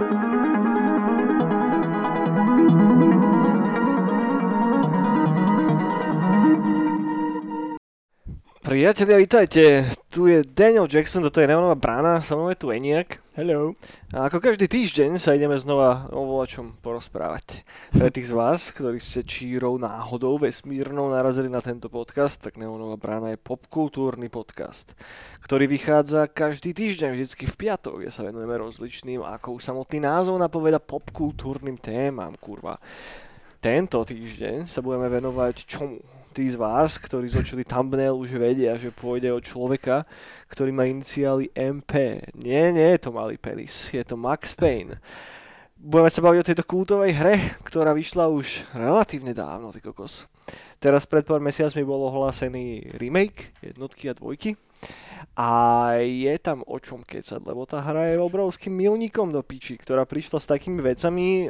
Música Priatelia, vítajte. Tu je Daniel Jackson, toto je Neonová brána, so mnou je tu Eniak. Hello. A ako každý týždeň sa ideme znova o volačom porozprávať. Pre tých z vás, ktorí ste čírou náhodou vesmírnou narazili na tento podcast, tak Neonová brána je popkultúrny podcast, ktorý vychádza každý týždeň, vždycky v piatok, kde sa venujeme rozličným, ako už samotný názov napoveda, popkultúrnym témam, kurva. Tento týždeň sa budeme venovať čomu? Tí z vás, ktorí zočili thumbnail, už vedia, že pôjde o človeka, ktorý má iniciály MP. Nie, nie je to malý penis, je to Max Payne. Budeme sa baviť o tejto kultovej hre, ktorá vyšla už relatívne dávno, ty kokos. Teraz pred pár mesiacmi bol ohlásený remake jednotky a dvojky. A je tam o čom kecať, lebo tá hra je obrovským milníkom do piči, ktorá prišla s takými vecami,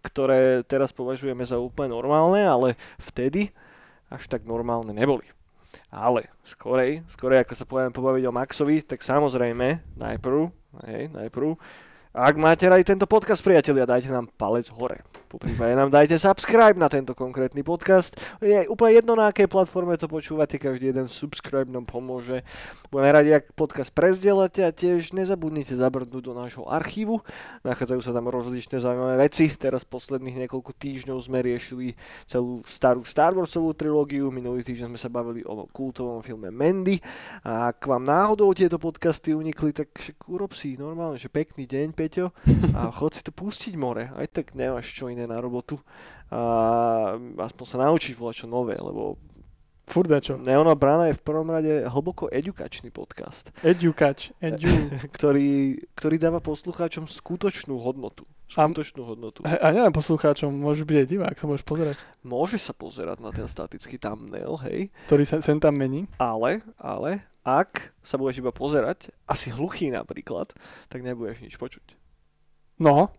ktoré teraz považujeme za úplne normálne, ale vtedy až tak normálne neboli. Ale skorej, skorej ako sa poviem pobaviť o Maxovi, tak samozrejme, najprv, hej, najprv, ak máte radi tento podcast, priatelia, dajte nám palec hore. Po nám dajte subscribe na tento konkrétny podcast. Je úplne jedno, na akej platforme to počúvate, každý jeden subscribe nám pomôže. Budeme radi, ak podcast prezdielate a tiež nezabudnite zabrnúť do nášho archívu. Nachádzajú sa tam rozličné zaujímavé veci. Teraz posledných niekoľko týždňov sme riešili celú starú Star Wars celú trilógiu. Minulý týždeň sme sa bavili o kultovom filme Mandy. A ak vám náhodou tieto podcasty unikli, tak urob si normálne, že pekný deň, Peťo, a chod si to pustiť more. Aj tak nemáš čo iné na robotu a aspoň sa naučiť volať čo nové, lebo Furt čo. Neona Brana je v prvom rade hlboko edukačný podcast. Edukač, edu. ktorý, ktorý dáva poslucháčom skutočnú hodnotu. Skutočnú hodnotu. A, a nielen poslucháčom, môže byť aj divák, sa môžeš pozerať. Môže sa pozerať na ten statický thumbnail, hej. Ktorý sa sem tam mení. Ale, ale, ak sa budeš iba pozerať, asi hluchý napríklad, tak nebudeš nič počuť. No,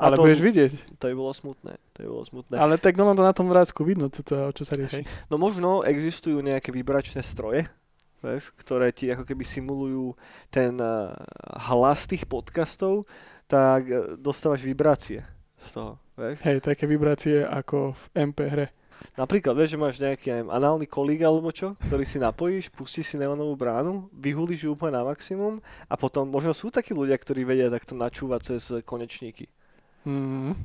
ale to, budeš vidieť. To by bolo smutné. To by bolo smutné. Ale tak no, to na tom vrázku vidno, čo, to, čo sa rieši. No možno existujú nejaké vibračné stroje, vieš, ktoré ti ako keby simulujú ten uh, hlas tých podcastov, tak uh, dostávaš vibrácie z toho. Vieš? Hej, také vibrácie ako v MP hre. Napríklad, vieš, že máš nejaký neviem, análny kolík alebo čo, ktorý si napojíš, pustíš si neonovú bránu, vyhulíš ju úplne na maximum a potom možno sú takí ľudia, ktorí vedia takto načúvať cez konečníky. Mm.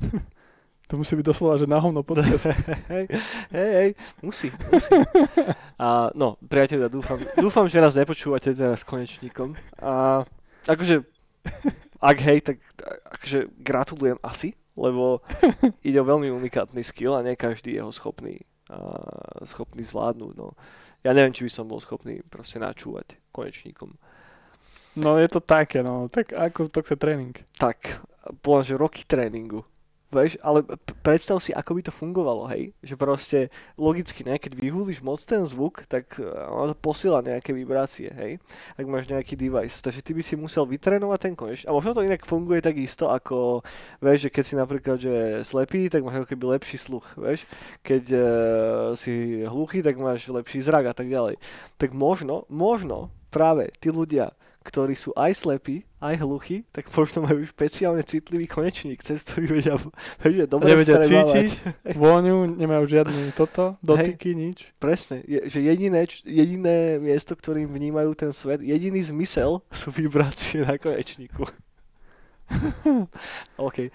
to musí byť doslova, že na hovno podcast. hej, hej, hej, musí, musí. A no, priatelia, dúfam, dúfam, že nás nepočúvate teraz konečníkom. A akože, ak hej, tak akože gratulujem asi, lebo ide o veľmi unikátny skill a nie každý je ho schopný, a, schopný zvládnuť. No. Ja neviem, či by som bol schopný proste načúvať konečníkom. No je to také, no. Tak ako to chce tréning. Tak, povedal, že roky tréningu. Vieš, ale predstav si, ako by to fungovalo, hej? Že proste logicky, ne, keď vyhúliš moc ten zvuk, tak eh, ono to posiela nejaké vibrácie, hej? Ak máš nejaký device. Takže ty by si musel vytrénovať ten koneš. A možno to inak funguje takisto ako, vieš, že keď si napríklad, že slepý, tak máš ako keby lepší sluch, vieš? Keď uh, si hluchý, tak máš lepší zrak a tak ďalej. Tak možno, možno práve tí ľudia, ktorí sú aj slepí, aj hluchí, tak možno majú špeciálne citlivý konečník, cez ktorý vedia, vedia dobre Nevedia cítiť, vôňu, nemajú žiadny toto, dotyky, Hej, nič. Presne, je, že jediné, jediné miesto, ktorým vnímajú ten svet, jediný zmysel sú vibrácie na konečníku. OK.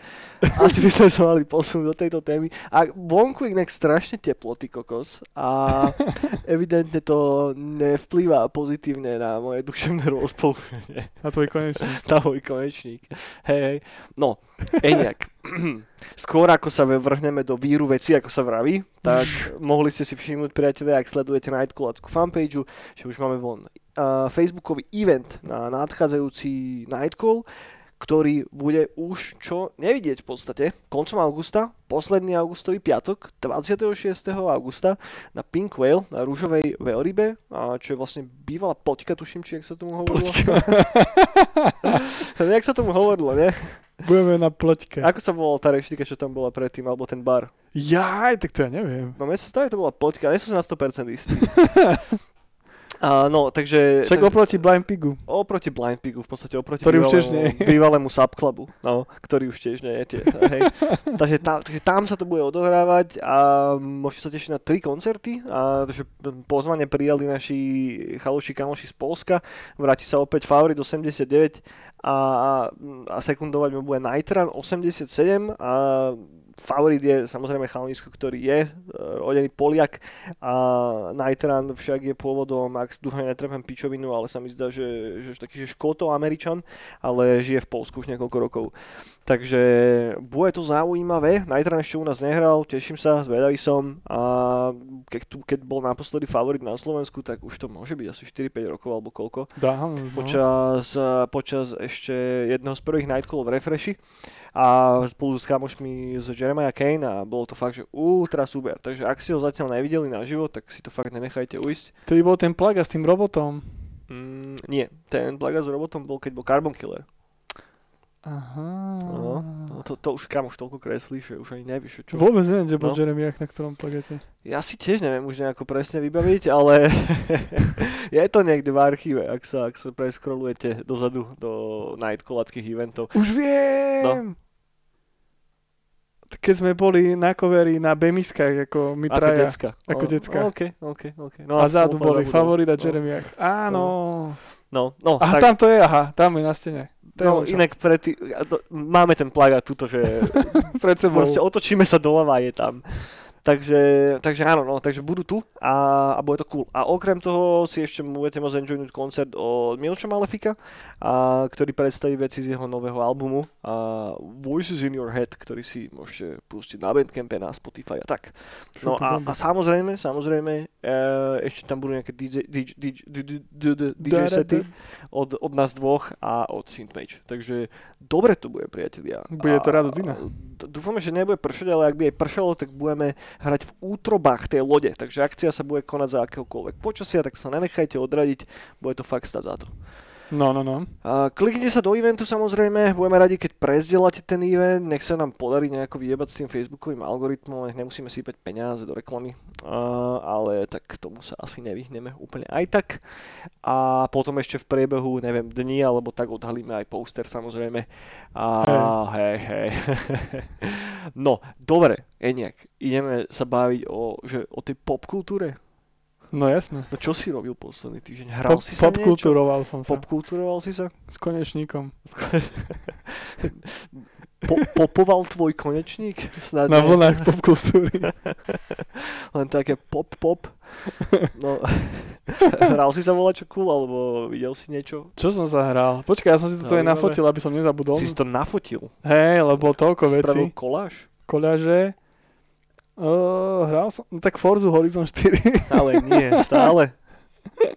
Asi by sme sa mali posunúť do tejto témy. A vonku je inak strašne teplo, ty kokos. A evidentne to nevplýva pozitívne na moje duševné rozpoloženie. Na tvoj konečník. Na tvoj konečník. Hej, hej. No, Eniak. Skôr ako sa vrhneme do víru veci, ako sa vraví, tak mohli ste si všimnúť, priatelia, ak sledujete Nightcalladskú fanpage, že už máme von uh, facebookový event na nadchádzajúci Nightcall, ktorý bude už čo nevidieť v podstate koncom augusta, posledný augustový piatok, 26. augusta na Pink Whale, na rúžovej veľrybe, čo je vlastne bývalá poťka, tuším, či jak sa tomu hovorilo. jak sa tomu hovorilo, ne? Budeme na ploťke. Ako sa volala tá reštika, čo tam bola predtým, alebo ten bar? Jaj, tak to ja neviem. No mne sa stále to bola ploťka, nie som si na 100% istý. A, no, takže... Však oproti Blind Pigu. oproti Blind Pigu, v podstate oproti Ktorý už tiež bývalému, nie je. bývalému subclubu, no, ktorý už tiež nie je tie, hej. takže, tá, takže tam sa to bude odohrávať a môžete sa tešiť na tri koncerty, a, takže pozvanie prijali naši chaluši kamoši z Polska, vráti sa opäť Favorit 89 a, a sekundovať mu bude Nitran 87 a favorit je samozrejme chalanisko, ktorý je e, rodený Poliak a Nitran však je pôvodom, ak dúfam, netrepem pičovinu, ale sa mi zdá, že, že taký že škótov Američan, ale žije v Polsku už niekoľko rokov. Takže bude to zaujímavé. Nitran ešte u nás nehral, teším sa, zvedavý som a keď, tu, keď bol naposledy favorit na Slovensku, tak už to môže byť asi 4-5 rokov alebo koľko Dá, no. počas, počas ešte jedného z prvých nightcallov v Refreshi a spolu s kamošmi z Jeremiah Kane a bolo to fakt, že ultra super. Takže ak si ho zatiaľ nevideli na život, tak si to fakt nenechajte ujsť. To by bol ten plaga s tým robotom. Mm, nie, ten Blaga s robotom bol, keď bol Carbon Killer. Aha. No, no to, to už kam už toľko kreslíš, že už ani nevíš, čo. Vôbec neviem, že bol No. Jeremy na ktorom plagate. Ja si tiež neviem už nejako presne vybaviť, ale je to niekde v archíve, ak sa, ak sa preskrolujete dozadu do Nightcallackých eventov. Už viem! Keď sme boli na coveri na bemiskách, ako my Ako traja. decka. Ako O, decka. OK, OK, OK. No, a som zádu boli zabudol. favorit a No. Áno. No, no, Aha, tak, tam to je, aha, tam je na stene. To no, inak pre tý, a máme ten plagát tuto, že Pred sebou. proste otočíme sa doľava a je tam. Takže, takže áno, no, takže budú tu a, a bude to cool. A okrem toho si ešte budete môcť enjoynúť koncert od Milča Malefika, a, ktorý predstaví veci z jeho nového albumu a Voices in Your Head, ktorý si môžete pustiť na Bandcampe, na Spotify a tak. No a, a samozrejme, samozrejme, e, ešte tam budú nejaké DJ, DJ, DJ, DJ, DJ, DJ sety od, od nás dvoch a od Synthmage. Takže dobre to bude, priatelia. Bude to radosť Dúfame, že nebude pršať, ale ak by aj pršalo, tak budeme hrať v útrobách tej lode. Takže akcia sa bude konať za akéhokoľvek počasia, tak sa nenechajte odradiť, bude to fakt stať za to. No, no, no. Kliknite sa do eventu samozrejme, budeme radi, keď prezdielate ten event, nech sa nám podarí nejako vyjebať s tým facebookovým algoritmom, nech nemusíme sypať peniaze do reklamy, ale tak k tomu sa asi nevyhneme úplne aj tak. A potom ešte v priebehu, neviem, dní alebo tak odhalíme aj poster samozrejme. A hej, hej. no, dobre, Eniak, ideme sa baviť o, že, o tej popkultúre. No jasné. No čo si robil posledný týždeň? Hral Pop, si sa popkulturoval som sa. Popkulturoval si sa? S konečníkom. Po, popoval tvoj konečník? Snad Na vlnách popkultúry. Len také pop pop. No, hral si sa volať čo cool, alebo videl si niečo? Čo som zahral? Počkaj, ja som si to aj nafotil, aby som nezabudol. Si si to nafotil. Hej, lebo toľko Spravil vecí. koláž? Koľaže. Uh, hral som, no tak Forzu Horizon 4. Ale nie, stále.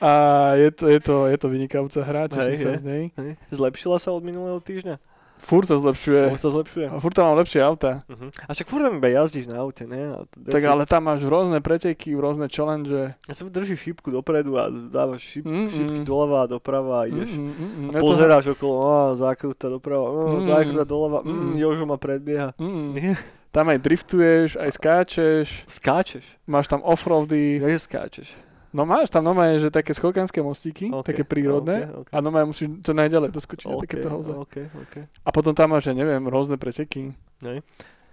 A je to, je to, je to vynikajúca hra, teším Hej, sa hej. z nej. Hej. Zlepšila sa od minulého týždňa? Furt sa zlepšuje. Už to zlepšuje. A furt tam mám lepšie auta. Uh-huh. A však furt tam iba jazdíš na aute, ne? A to- Tak ale tam máš rôzne preteky, rôzne challenge. A sa držíš šípku dopredu a dávaš šíp, Mm, šípky mm. doľava a doprava a ideš. Mm, mm, mm, A je to- pozeráš okolo, á, zákruta doprava, Mm. zákruta doľava, mm. Jožo ma predbieha. Tam aj driftuješ, aj skáčeš, skáčeš. máš tam offroady. Jak skáčeš? No máš tam normálne, že také skokanské mostíky, OK, také prírodné. OK, OK. A normálne musíš to najďalej doskočiť na OK, takéto hauze. OK, OK. A potom tam máš, ja neviem, rôzne preteky.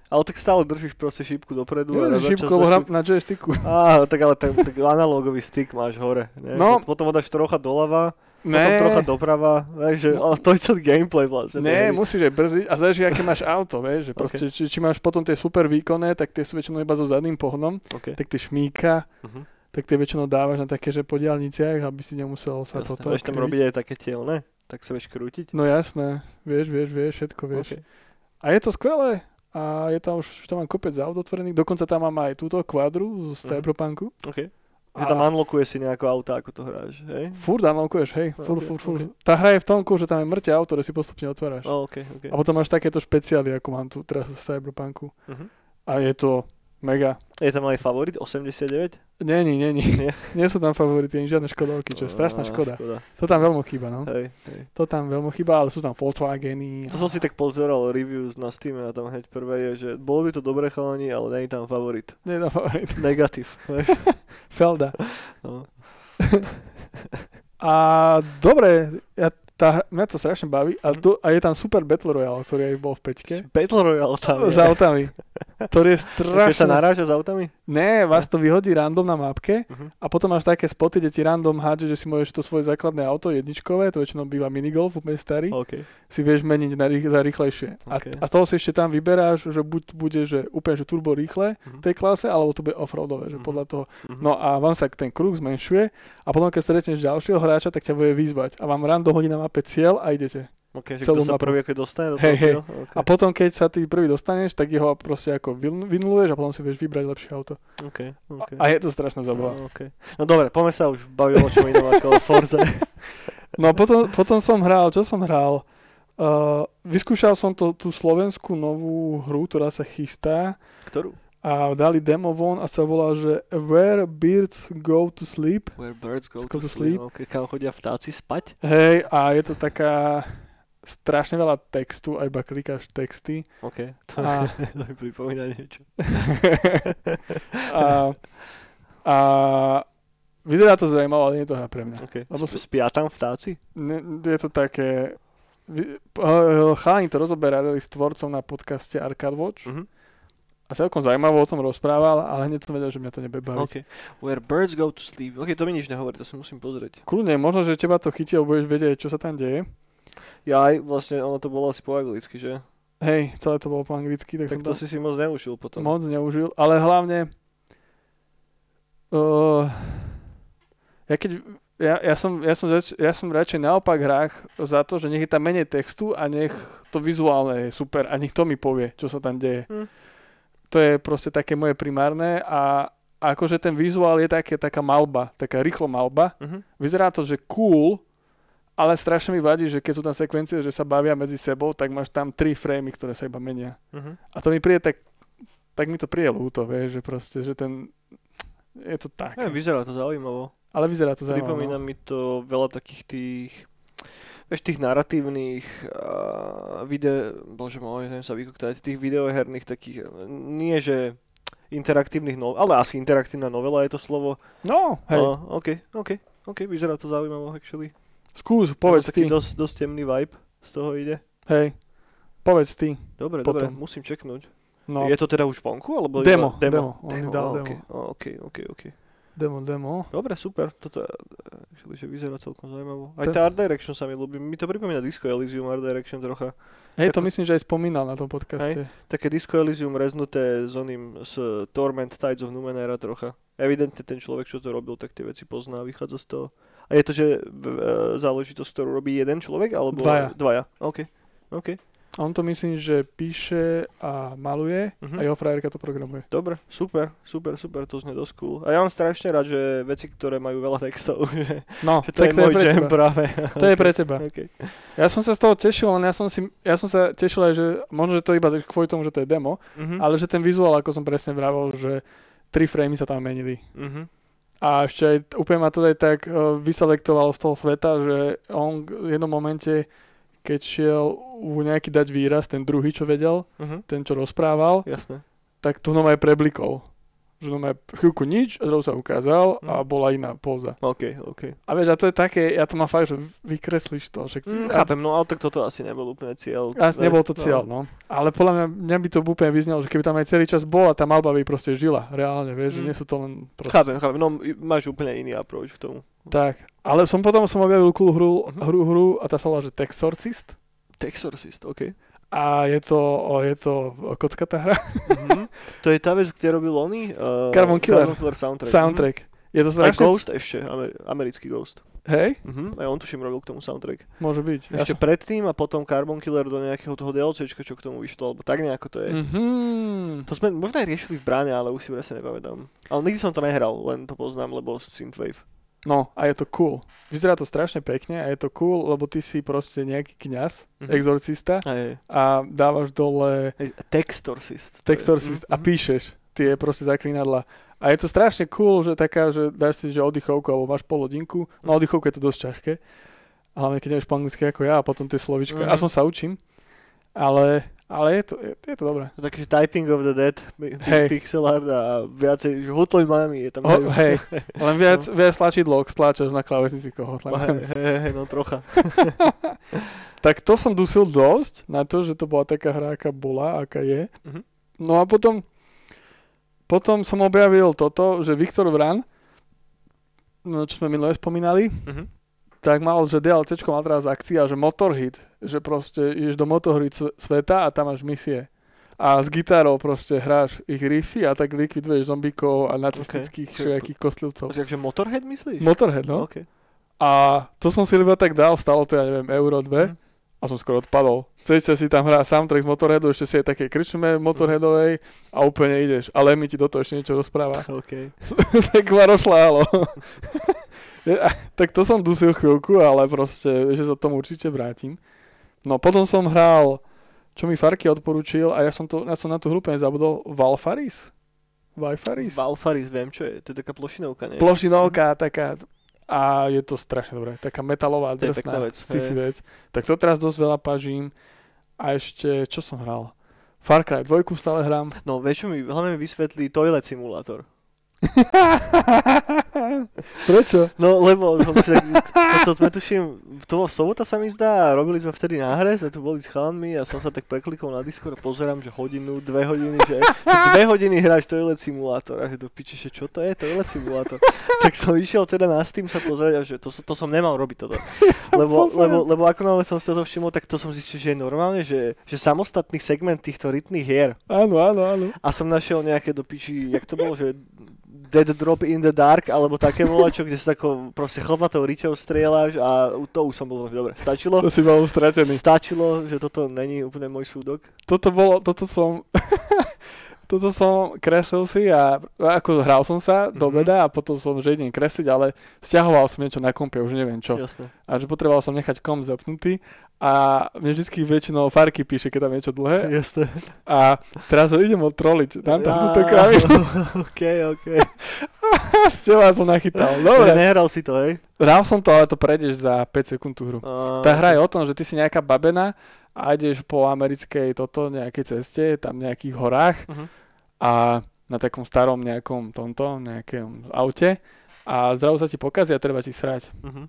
Ale tak stále držíš proste šípku dopredu. a za šipku, čas lebo šíp- na joysticku. Á, tak ale ten, tak analógový styk máš hore. Ne? No. Potom ho dáš trocha doľava, potom Ne, trocha doprava. Vieš, že, ale to je celý gameplay vlastne. ne, musíš aj brziť a záleží, aké máš auto, vieš, že proste, či, či, máš potom tie super výkonné, tak tie sú väčšinou iba so zadným pohnom, OK. tak tie šmíka, Mhm. tak tie väčšinou dávaš na také, že po diálniciach, aby si nemusel sa Jasné. toto Vieš tam robiť aj také tie, ne? Tak sa vieš krútiť. No jasné, vieš, vieš, vieš, všetko vieš. OK. A je to skvelé. A je tam už, už tam mám kopec aut otvorených, dokonca tam mám aj túto kvadru z Mhm. Cyberpunku. OK. Že tam unlockuje si nejako auta, ako to hráš, hej? Furt unlockuješ, hej, No, furt, ok, furt, furt. ok. Tá hra je v tom, že tam je mŕte auto, ktoré si postupne otváraš. Oh, OK, OK. A potom máš takéto špeciály, ako mám tu teraz z Cyberpunku. Mhm. A je to mega. Je tam aj favorit 89? Není, není. Nie? Nie sú tam favority, ani žiadne škodovky, čo je strašná škoda. škoda. To tam veľmi chýba, no. Hej, hej. To tam veľmi chýba, ale sú tam Volkswageny. To som si tak pozeral reviews na Steam a tam hneď prvé je, že bolo by to dobre chalani, ale je tam favorit. Nie tam favorit. Negatív. Felda. No. A dobre, ja, tá, mňa to strašne baví a, Mhm. to, a je tam super Battle Royale, ktorý aj bol v peťke. Battle Royale tam je. S autami. Ktorý je Keď sa strašne... naráža s autami? Ne, vás to vyhodí random na mapke Mhm. a potom máš také spoty, kde ti random hádže, že si môžeš to svoje základné auto, jedničkové, to väčšinou býva minigolf, úplne starý, OK. si vieš meniť na rých, za rýchlejšie. A, Ok. a z toho si ešte tam vyberáš, že buď bude že úplne že turbo rýchle v tej klase, alebo to bude offroadové, že Mhm. podľa toho. Mhm. No a vám sa ten kruh zmenšuje a potom keď stretneš ďalšieho hráča, tak ťa bude vyzvať a vám random hodí na mape cieľ a idete. OK, že celú sa mapu. prvý ako dostane do toho hej. cieľa? OK. A potom keď sa ty prvý dostaneš, tak jeho proste ako vyn- vynuluješ a potom si vieš vybrať lepšie auto. OK, OK. A, a je to strašná zabava. OK. No dobre, poďme sa už baviť o čom inom ako o Forze. No potom, potom som hral, čo som hral? Uh, vyskúšal som to, tú slovenskú novú hru, ktorá sa chystá Ktorú? a dali demo von a sa volá, že Where Birds Go to Sleep. Where birds go, Go to to sleep. sleep. OK, kam chodia vtáci spať? Hej, a je to taká strašne veľa textu, a iba klikáš texty. OK, to, A- to mi pripomína niečo. a, a vyzerá to zaujímavé, ale nie je to hra pre mňa. OK. Lebo sú- Spia tam vtáci? Ne, je to také... eh, Chalani to rozoberali s tvorcom na podcaste Arcade Watch Mhm. a celkom zaujímavo o tom rozprával, ale hneď som vedel, že mňa to nebude baviť. OK. Where birds go to sleep. OK, to mi nič nehovorí, to si musím pozrieť. Kľudne, možno, že teba to chytí, budeš vedieť, čo sa tam deje. Ja aj vlastne, ono to bolo asi po anglicky, že? Hej, celé to bolo po anglicky, tak, Tak to si si moc neušil potom. moc neužil, ale hlavne uh, ja keď ja, ja, som, ja, som, zač- ja som radšej naopak hrách za to, že nech je tam menej textu a nech to vizuálne je super a nech to mi povie, čo sa tam deje. Hm. To je proste také moje primárne a akože ten vizuál je také, taká malba, taká rýchlo malba. Mhm. Vyzerá to, že cool, ale strašne mi vadí, že keď sú tam sekvencie, že sa bavia medzi sebou, tak máš tam tri framey, ktoré sa iba menia. Mhm. A to mi príde tak, tak mi to príde ľúto, vieš, že proste, že ten, je to tak. Ja, vyzerá to zaujímavo. Ale vyzerá to zaujímavé. Pripomína mi to veľa takých tých vieš, tých narratívnych uh, video, bože môj, neviem sa vykoktať, tých videoherných takých, nie že interaktívnych novel, ale asi interaktívna novela je to slovo. No, hej, Uh, OK, OK, OK, vyzerá to zaujímavo, actually. Skús, povedz taký ty. dosť, dosť temný vibe z toho ide. Hej, povedz ty. Dobre, dobre, Potom. musím čeknúť. No, Je to teda už vonku? Alebo Demo, iba demo? demo, oni dal demo. oh, OK, OK, OK. demo, demo. Dobre, super. Toto eh, actually, že vyzerá celkom zaujímavo. Aj tá Art Direction sa mi ľúbi. Mi to pripomína Disco Elysium Art Direction trocha. Hej, to myslím, že aj spomínal na tom podcaste. Také Disco Elysium reznuté s oným, s Torment Tides of Numenera trocha. Evidentne ten človek, čo to robil, tak tie veci pozná, vychádza z toho. A je to, že e, záležitosť, ktorú robí jeden človek, alebo Dvaja. Dvaja, OK. OK, on to myslím, že píše a maluje Mhm. a jeho frajerka to programuje. dobre, super, super, super, to znie dosť cool. A ja mám strašne rád, že veci, ktoré majú veľa textov, že, No, že to tak je to je pre jam teba. práve. To je pre teba. Okay. Ja som sa z toho tešil, len ja som, si, ja som sa tešil aj, že možno, že to iba kvôli tomu, že to je demo, Mhm. ale že ten vizuál, ako som presne vravel, že tri framey sa tam menili. Mhm. A ešte aj úplne ma to aj tak uh, vyselektoval z toho sveta, že on v jednom momente, keď šiel u nejaký dať výraz, ten druhý, čo vedel, Mhm. ten, čo rozprával, Jasné. tak to aj preblikol. Že no chvíľku nič, a zrazu sa ukázal a bola iná póza. OK, OK. A vieš, a to je také, ja to mám fakt, že vykreslíš to. Že Mm, chápem, no ale tak toto asi nebol úplne cieľ. Asi nebol to No. cieľ, no. Ale podľa mňa, mňa by to úplne vyznelo, že keby tam aj celý čas bola, tá malba by proste žila, reálne, vieš, že Mm. nie sú to len proste... Chápem, chápem, no máš úplne iný approach k tomu. Tak, ale som potom som objavil cool hru, Mhm. hru, hru a tá sa volá, že Texorcist. Texorcist, OK. A je to, je to kockatá hra. Mhm. To je tá vec, kde robil oný? Uh, Carbon Killer. Carbon Killer soundtrack. Soundtrack. Je to Mhm. Strašne... Ghost ešte, amer- americký Ghost. Hej, Mhm. Aj on tuším robil k tomu soundtrack. môže byť. Ja Ešte predtým a potom Carbon Killer do nejakého toho DLCčka, čo k tomu vyšlo, alebo tak nejako to je. Mhm. To sme možno aj riešili v bráne, ale už si presne nepamätám. Ale nikdy som to nehral, len to poznám, lebo Synthwave. No, a je to cool. Vyzerá to strašne pekne a je to cool, lebo ty si proste nejaký kňaz, Mhm. exorcista Hej, a dávaš dole hej, Textorsist. To je- textorsist a Mhm. píšeš tie proste zaklinadla. A je to strašne cool, že taká, že dáš si že oddychovku alebo máš pol hodinku. No oddychovku je to dosť ťažké. Hlavne keď nevieš po anglicky ako ja a potom tie slovička. Mhm. Aspoň sa učím. Ale, Ale je to, je, je to dobré. Taký Typing of the Dead, Hej. pixel art a viacej, že Hotline Miami je tam. O, hej, len viac, viac tlačidlok stláčaš na klávesnici koho. Hej, hej, no trocha. Tak to som dusil dosť na to, že to bola taká hra, aká bola, aká je. Mhm. No a potom, potom som objavil toto, že Viktor Vran, no, čo sme minule spomínali, Mhm. tak mal, že DLCčko mal teraz akcia, že Motorhit, že proste ideš do Motorhit sv- sveta a tam máš misie. A s gitarou proste hráš ich riffy a tak likviduješ zombíkov a nacistických Ok. všetkých kostlivcov. Takže Motorhead myslíš? Motorhead, no. OK. A to som si iba tak dal, stalo to, ja neviem, euro, dve. Mhm. A som skoro odpadol. Chceš si tam hrá soundtrack z Motorheadu, ešte si aj také krčme Motorheadovej a úplne ideš. Ale mi ti do toho ešte niečo rozpráva. OK. tak ma rošlálo. Tak to som dusil chvíľku, ale proste, že sa tomu určite vrátim. No potom som hral, čo mi Farky odporúčil a ja som, to, ja som na tú hru úplne zabudol, Valfaris? Valfaris? Valfaris, viem čo je, to je taká plošinovka, nie? Plošinovka taká a je to strašne dobré. Taká metalová, To je drsná, vec, sci-fi hej. vec. Tak to teraz dosť veľa pažím. A ešte, čo som hral? Far Cry 2 stále hrám. No vieš čo mi, hlavne mi vysvetlí Toilet Simulator. Prečo? No lebo to sme tuším, to bolo sobota sa mi zdá robili sme vtedy náhre, sme tu boli s chalanmi a som sa tak preklikol na Discord a pozerám, že hodinu, dve hodiny, že, že dve hodiny hráš Toilet Simulator a že do piči, že čo to je Toilet Simulator. tak som išiel teda na Steam sa pozrieť a že to, to som nemal robiť toto. Lebo, lebo, lebo ako náhle som si toto všimol, tak to som zistil, že je normálne, že, že samostatný segment týchto rytných hier Áno, áno, áno. a som našiel nejaké do piči, jak to bolo, že Dead Drop in the Dark, alebo také volačo, kde sa tako proste chlpatou riťou strieľaš a to už som bol, dobre, stačilo. To si bol stratený. Stačilo, že toto není úplne môj súdok. Toto bolo, toto som... toto som kreslil si a ako hral som sa do Mhm. beda a potom som, že idem kresliť, ale stiahoval som niečo na kompe, už neviem čo. Jasné. A že potreboval som nechať kom zapnutý a mne vždycky väčšinou Farky píše, keď tam niečo dlhé Jasné. a teraz ho idem odtroliť. Dám tam Á, túto kravicu. OK, OK. Z teba som nachytal. Dobre. Nehral si to, hej? hral som to, ale to prejdeš za 5 sekúnd tú hru. A, Tá hra je o tom, že ty si nejaká babena a ideš po americkej toto nejakej ceste, tam v nejakých horách Mhm. a na takom starom nejakom tomto, nejakom aute a zrazu sa ti pokazí a treba ti srať. Mhm.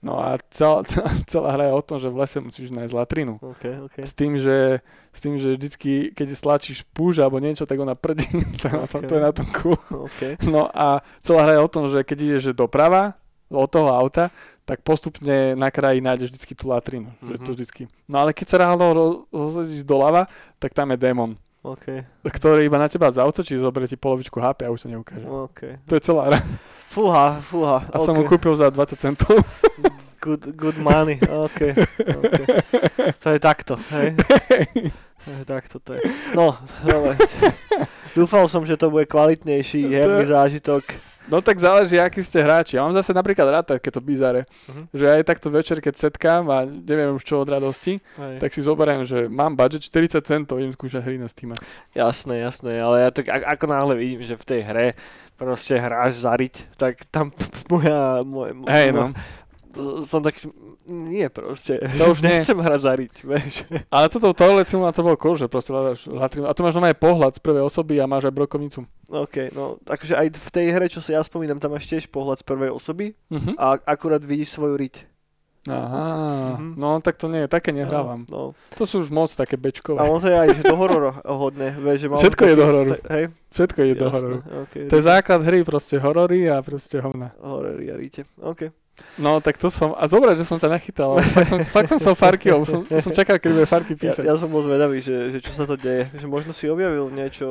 No a celá, celá, hra je o tom, že v lese musíš nájsť latrinu. OK, OK. S tým, že, s tým, že vždycky, keď stlačíš púž alebo niečo, tak ona prdí. to, na tom, to je na tom cool. OK. No a celá hra je o tom, že keď ideš doprava od toho auta, tak postupne na kraji nájdeš vždycky tú latrinu. Mm-hmm. Že to Mhm. vždycky. No ale keď sa ráno ro- rozhodíš doľava, tak tam je démon, OK. ktorý iba na teba zautočí, zoberie ti polovičku HP a už sa neukáže. OK. To je celá hra. Fúha, fúha. A som ho kúpil za 20 centov. Good, good money. OK. OK. To je takto, hej? To je takto, to je. No, dobre. Dúfal som, že to bude kvalitnejší herný zážitok. No tak záleží, akí ste hráči. Ja mám zase napríklad rád takéto bizare. Mhm. Že aj takto večer, keď setkám a neviem už čo od radosti, Hej. tak si zoberiem, že mám budget 40 centov, idem skúšať hry na Steam. Jasné, jasné, ale ja tak ako náhle vidím, že v tej hre proste hráš zariť, tak tam moja, moja, moja, no. Som tak, nie proste, To už nie. nechcem hrať zariť, vieš. Ale toto tohle simulátor bol cool, že proste hľadaš latrinu. A tu máš normálne pohľad z prvej osoby a máš aj brokovnicu. OK, no akože aj v tej hre, čo si ja spomínam, tam máš tiež pohľad z prvej osoby Mhm. a akurát vidíš svoju riť. Aha, Mhm. no tak to nie, také nehrávam. No, To sú už moc také a bečkové. on to je aj do hororu hodné, vieš, že Všetko je do hororu. Hej, Všetko je do jasné, hororu. okay, To je základ hry, proste horory a proste hovna. Horory a ríte, OK. No tak to som, a zobrať, že som ťa nachytal, fakt som, fakt som sa Farky, som, som čakal, keď bude Farky Ja, písať. ja som bol zvedavý, že, že čo sa to deje. Že možno si objavil niečo,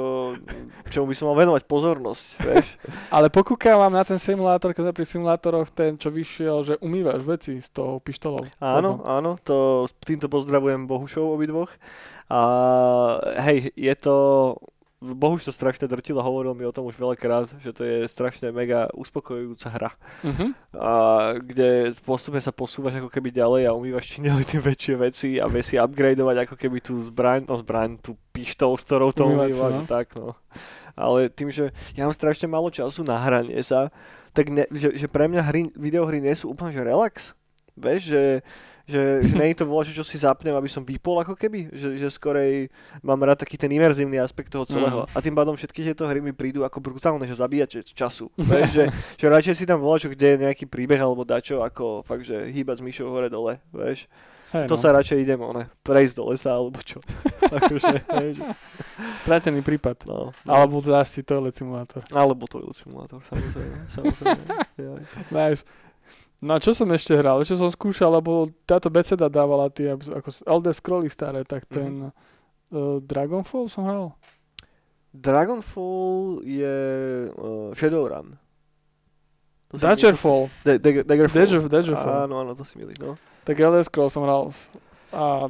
čomu by som mal venovať pozornosť, vieš. Ale pokúkávam na ten simulátor, keď pri simulátoroch, ten, čo vyšiel, že umývaš veci s tou pištolou. Áno, Vodnou. áno, to, týmto pozdravujem Bohušov obidvoch. A hej, je to... Bohuš to strašne drtil a hovoril mi o tom už veľakrát, že to je strašne mega uspokojujúca hra. Mhm. A kde postupne sa posúvaš ako keby ďalej a umývaš čím ďalej tým väčšie veci a vie si upgradeovať ako keby tú zbraň, no zbraň, tú pištol, s ktorou to umývaš, no. tak no. Ale tým, že ja mám strašne málo času na hranie sa, tak ne, že, že pre mňa hry, videohry nie sú úplne že relax. Vieš, že, Že, že nie je to volačo, čo si zapnem, aby som vypol ako keby. Že, že skorej mám rád taký ten imerzívny aspekt toho celého. Mm. A tým pádom všetky tieto hry mi prídu ako brutálne, že zabíjať času. Vieš, že, že radšej si tam volačo, kde je nejaký príbeh alebo dačo, ako fakt, že hýbať s myšou hore dole. Vieš. Hej, To no. sa radšej idem, one, prejsť do lesa alebo čo. akože, Stratený prípad. no, no. Alebo dáš si toilet simulátor. Alebo toilet simulátor, samozrejme. samozrejme. Nice. No a čo som ešte hral? Ešte som skúšal, lebo táto beceda dávala tie ako Elder Scrolly staré, tak ten uh, Dragonfall som hral. Dragonfall je uh, Shadowrun. Daggerfall. Da- Dagger- Daggerfall. Dagger, Daggerfall. Áno, áno, to si milí, no. Tak Elder Scroll som hral. A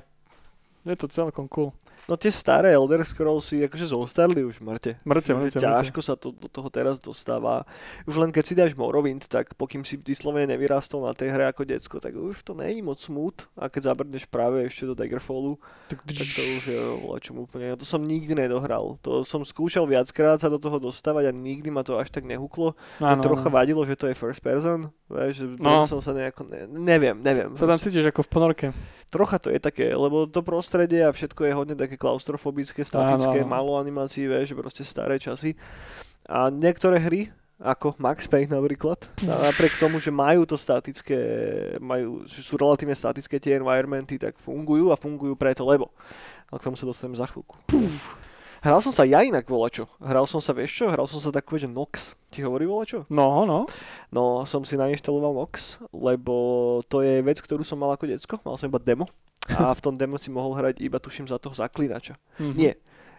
je to celkom cool. No tie staré Elder Scrollsy akože zostarli už mŕte. Mŕte, mŕte, mŕte. ťažko sa to do toho teraz dostáva. Už len keď si dáš Morrowind, tak pokým si vyslovene nevyrastol na tej hre ako decko, tak už to není moc smooth. A keď zabrdneš práve ešte do Daggerfallu, Tak, tak to už je voľačom úplne. To som nikdy nedohral. To som skúšal viackrát sa do toho dostávať a nikdy ma to až tak nehuklo. Áno, trocha vadilo, že to je first person. Vieš, že No. som sa nejako... Ne, neviem, neviem. Sa tam cítiš ako v ponorke. Trocha to je také, lebo to prostredie a všetko je hodne také klaustrofobické, statické, Áno, málo animácií, vieš, proste staré časy. A niektoré hry, ako Max Payne napríklad, napriek tomu, že majú to statické, majú, že sú relatívne statické tie environmenty, tak fungujú a fungujú preto, lebo. Ale k tomu sa dostanem za chvíľku. Hral som sa ja inak volačo. Hral som sa, vieš čo? Hral som sa takové, že Nox. Ti hovorí volačo? No, no. No, som si nainštaloval Nox, lebo to je vec, ktorú som mal ako decko. Mal som iba demo. A v tom demo si mohol hrať iba, tuším, za toho zaklinača. Mhm. Nie.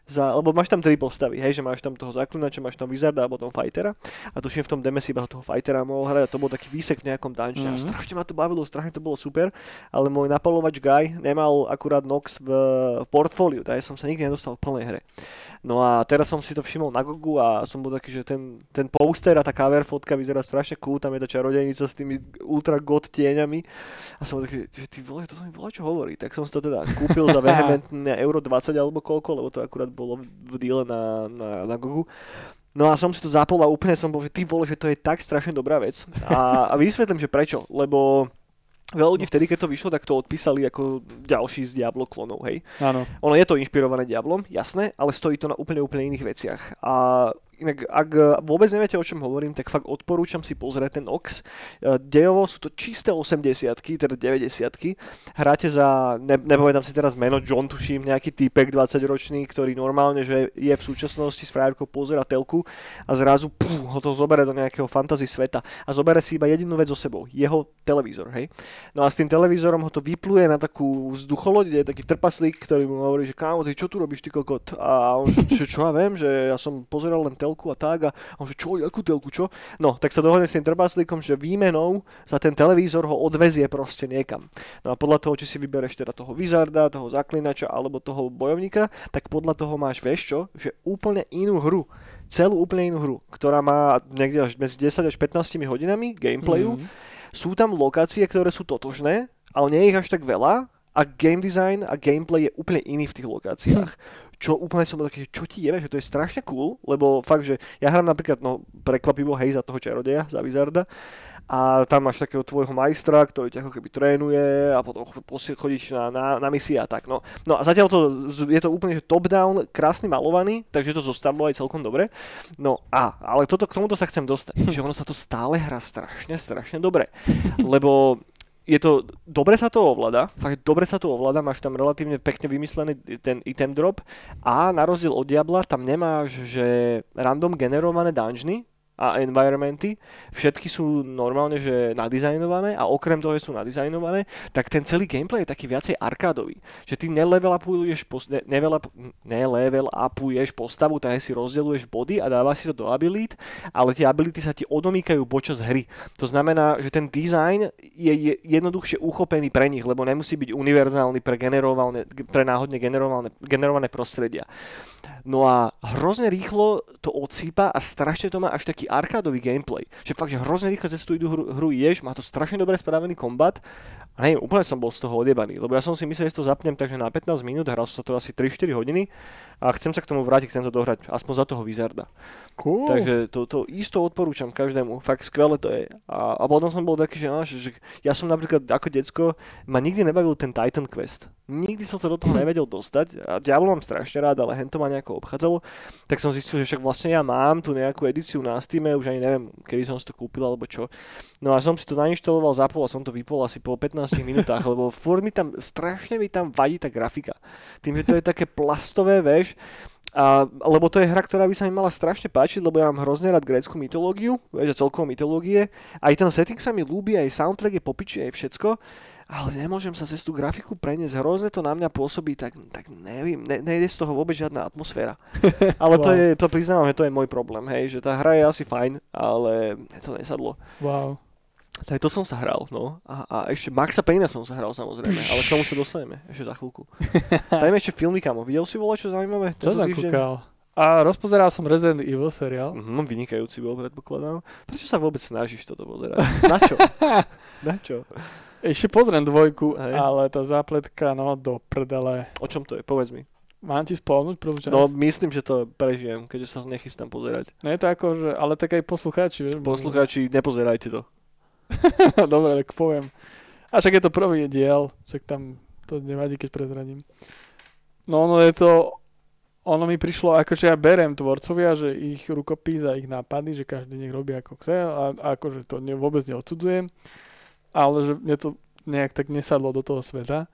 Za, lebo máš tam tri postavy, hej, že máš tam toho zaklinača, máš tam Wizarda a potom Fightera. A tuším v tom deme si iba toho Fightera mohol hrať a to bol taký výsek v nejakom dungeone. Mhm. A strašne ma to bavilo, strašne to bolo super, ale môj napalovač guy nemal akurát Nox v portfóliu, takže som sa nikdy nedostal v plnej hre. No a teraz som si to všimol na Gogu a som bol taký, že ten, ten poster a tá cover fotka vyzerá strašne cool, tam je tá čarodejnica s tými ultra god tieňami a som bol taký, že ty vole, to mi volá čo hovorí. Tak som si to teda kúpil za vehementné euro 20 alebo koľko, lebo to akurát bolo v, v díle na, na, na Gogu. No a som si to zapol a úplne som bol, že ty vole, že to je tak strašne dobrá vec. A, a vysvetlím, že prečo. Lebo veľa ľudí vtedy, keď to vyšlo, tak to odpísali ako ďalší z Diablo klonov, hej. Áno. Ono je to inšpirované Diablom, jasné, ale stojí to na úplne úplne iných veciach. A inak, ak vôbec neviete, o čom hovorím, tak fakt odporúčam si pozrieť ten Ox. E, Dejovo sú to čisté 80 teda 90 Hráte za, ne, nepamätám si teraz meno, John tuším, nejaký typek 20 ročný, ktorý normálne, že je v súčasnosti s frajerkou pozera telku a zrazu pú, ho to zoberie do nejakého fantasy sveta a zoberie si iba jedinú vec so sebou, jeho televízor, hej. No a s tým televízorom ho to vypluje na takú vzducholoď, kde je taký trpaslík, ktorý mu hovorí, že kámo, ty čo tu robíš, ty kokot? A on, že, čo ja viem, že ja som pozeral len telku a tak a on, že čo, akú telku, čo? No, tak sa dohodne s tým trpaslíkom, že výmenou za ten televízor ho odvezie proste niekam. No a podľa toho, či si vybereš teda toho Wizarda, toho zaklinača alebo toho bojovníka, tak podľa toho máš, vieš čo, že úplne inú hru celú úplne inú hru, ktorá má niekde až medzi 10 až 15 hodinami gameplayu. Mhm. Sú tam lokácie, ktoré sú totožné, ale nie je ich až tak veľa a game design a gameplay je úplne iný v tých lokáciách. Čo úplne som bol taký, čo ti jebe, že to je strašne cool, lebo fakt, že ja hrám napríklad, no prekvapivo, hej, za toho čarodeja, za Wizarda, a tam máš takého tvojho majstra, ktorý ťa ako keby trénuje a potom chodíš na, na, na misie a tak. No. no a zatiaľ to, je to úplne že top-down, krásne malovaný, takže to zostalo aj celkom dobre. No a, ale toto, k tomuto sa chcem dostať, že ono sa to stále hrá strašne, strašne dobre. Lebo je to, dobre sa to ovláda, fakt dobre sa to ovláda, máš tam relatívne pekne vymyslený ten item drop a na rozdiel od Diabla tam nemáš, že random generované dungeony, a environmenty, všetky sú normálne, že nadizajnované a okrem toho, že sú nadizajnované, tak ten celý gameplay je taký viacej arkádový. Že ty nelevel upuješ, ne, nelevel, up- nelevel upuješ postavu, tak si rozdeľuješ body a dávaš si to do abilit, ale tie ability sa ti odomýkajú počas hry. To znamená, že ten design je, je jednoduchšie uchopený pre nich, lebo nemusí byť univerzálny pre, generované, pre náhodne generované, generované prostredia. No a hrozne rýchlo to odsýpa a strašne to má až taký arkádový gameplay. Že fakt, že hrozne rýchlo cez tú hru, hru ideš, má to strašne dobre spravený kombat a neviem, úplne som bol z toho odjebaný, lebo ja som si myslel, že to zapnem takže na 15 minút, hral sa to asi 3-4 hodiny a chcem sa k tomu vrátiť, chcem to dohrať aspoň za toho Wizarda. Cool. Takže to, to isto odporúčam každému, fakt skvelé to je. A, a potom som bol taký, že, že, že ja som napríklad ako decko, ma nikdy nebavil ten Titan Quest. Nikdy som sa do toho nevedel dostať a Diablo mám strašne rád, ale hen to ma nejako obchádzalo. Tak som zistil, že však vlastne ja mám tu nejakú edíciu na Steam, už ani neviem, kedy som si to kúpil alebo čo. No a som si to nainštaloval, zapol a som to vypol asi po 15 minútach, lebo furt mi tam, strašne mi tam vadí tá grafika. Tým, že to je také plastové, veš, a, lebo to je hra, ktorá by sa mi mala strašne páčiť, lebo ja mám hrozne rád grécku mytológiu, vieš, celkovo mytológie. Aj ten setting sa mi ľúbi, aj soundtrack je popiči, aj všetko. Ale nemôžem sa cez tú grafiku preniesť, hrozne to na mňa pôsobí, tak, tak neviem, ne, nejde z toho vôbec žiadna atmosféra. Ale to Wow. je, to priznávam, že to je môj problém, hej, že tá hra je asi fajn, ale to nesadlo. Wow. Tak to som sa hral, no. A, a ešte Maxa Payna som sa hral samozrejme, ale k tomu sa dostaneme ešte za chvíľku. Dajme ešte filmy, kamo. Videl si vole čo zaujímavé? Čo som týždeň? kúkal? A rozpozeral som Resident Evil seriál. Mhm, vynikajúci bol, predpokladám. Prečo sa vôbec snažíš toto pozerať? Na čo? Na čo? Ešte pozriem dvojku, Hej. ale tá zápletka, no do prdele. O čom to je? Povedz mi. Mám ti spolnúť prvú časť? No, myslím, že to prežijem, keďže sa nechystám pozerať. No je to ako, že, ale tak aj poslucháči, vieš. Poslucháči, nepozerajte to. Dobre, tak poviem. A však je to prvý diel, však tam to nevadí, keď prezradím. No ono je to, ono mi prišlo, akože ja berem tvorcovia, že ich rukopis a ich nápady, že každý nech robí ako chce a, a akože to ne, vôbec neodsudzujem, ale že mne to nejak tak nesadlo do toho sveta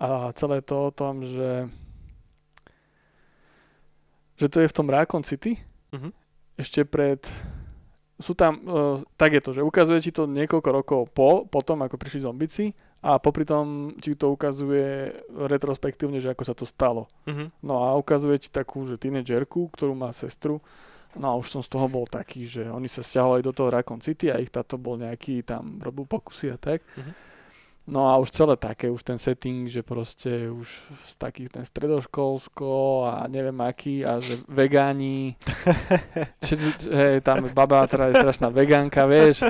a celé to o tom, že že to je v tom Raccoon City, Mhm. ešte pred sú tam, uh, tak je to, že ukazuje ti to niekoľko rokov po, potom, ako prišli zombici a popri tom ti to ukazuje retrospektívne, že ako sa to stalo. Mhm. No a ukazuje ti takú, že tínedžerku, ktorú má sestru, no a už som z toho bol taký, že oni sa stiahovali do toho Raccoon City a ich táto bol nejaký, tam robil pokusy a tak. Mhm. No a už celé také, už ten setting, že proste už z takých ten stredoškolsko a neviem aký a že vegáni, všetci, hej, tam baba, ktorá je strašná vegánka, vieš,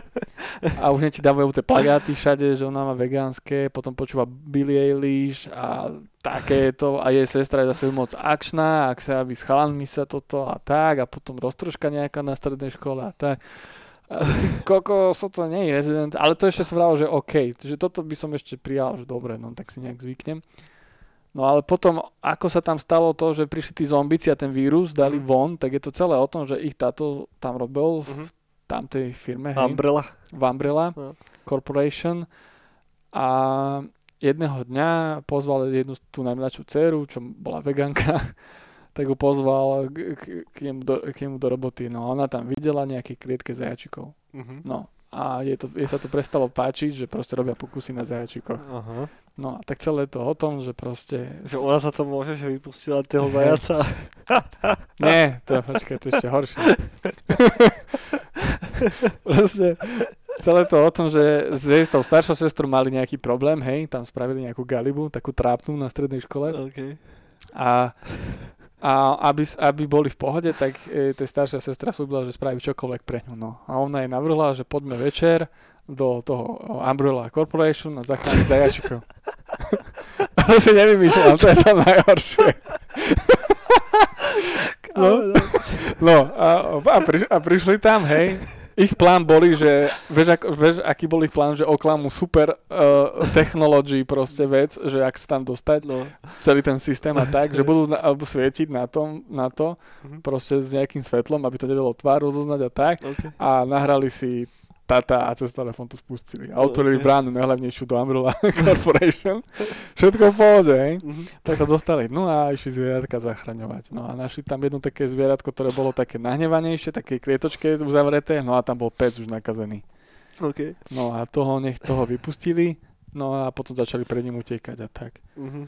a už ti dávajú tie plagáty všade, že ona má vegánske, potom počúva Billie Eilish a takéto a jej sestra je zase moc akčná, ak sa aby s chalanmi sa toto a tak a potom roztržka nejaká na strednej škole a tak. Ty koko, so to nie je rezident, ale to ešte som vral, že OK, že toto by som ešte prijal, že dobre, no tak si nejak zvyknem. No ale potom, ako sa tam stalo to, že prišli tí zombici a ten vírus dali Mhm. von, tak je to celé o tom, že ich táto tam robil v Mhm. tamtej firme, hej, Umbrella. v Umbrella No. Corporation a jedného dňa pozval jednu tú najmladšiu dceru, čo bola veganka, tak ju pozval k, k, k, nemu do, k nemu do roboty. No ona tam videla nejaké klietke zajačikov. Mhm. No a jej, to, jej sa to prestalo páčiť, že proste robia pokusy na zajačikoch. Aha. No a tak celé to o tom, že proste... Že ona sa to môže, že vypustila toho zajaca. Nie, to je, počkaj, to je ešte horšie. proste celé to o tom, že s jej tou staršou sestrou mali nejaký problém, hej, tam spravili nejakú galibu, takú trápnu na strednej škole OK. a, a aby, aby boli v pohode, tak e, tá staršia sestra súbila, že spraví čokoľvek pre ňu. No. A ona jej navrhla, že poďme večer do toho Umbrella Corporation a zachrániť zajačikov. to si nevymýšľam, to je to najhoršie. No. No a, a, pri, a prišli tam, hej. Ich plán boli, že, vieš, ako, vieš, aký bol ich plán, že oklamu super uh, technology proste vec, že ak sa tam dostať, No. celý ten systém a tak, že budú na, alebo svietiť na, tom, na to, Mhm. proste s nejakým svetlom, aby to nevedelo tvár rozoznať a tak. OK. A nahrali si tata a cez telefón to spustili. A otvorili bránu najhlavnejšiu do Umbrella Corporation. Všetko v pohode, hej. Mhm. Tak sa dostali, no a išli zvieratka zachraňovať. No a našli tam jedno také zvieratko, ktoré bolo také nahnevanejšie, také klietočke uzavreté, no a tam bol pec už nakazený. OK. No a toho nech toho vypustili, no a potom začali pred ním utekať a tak. Mhm.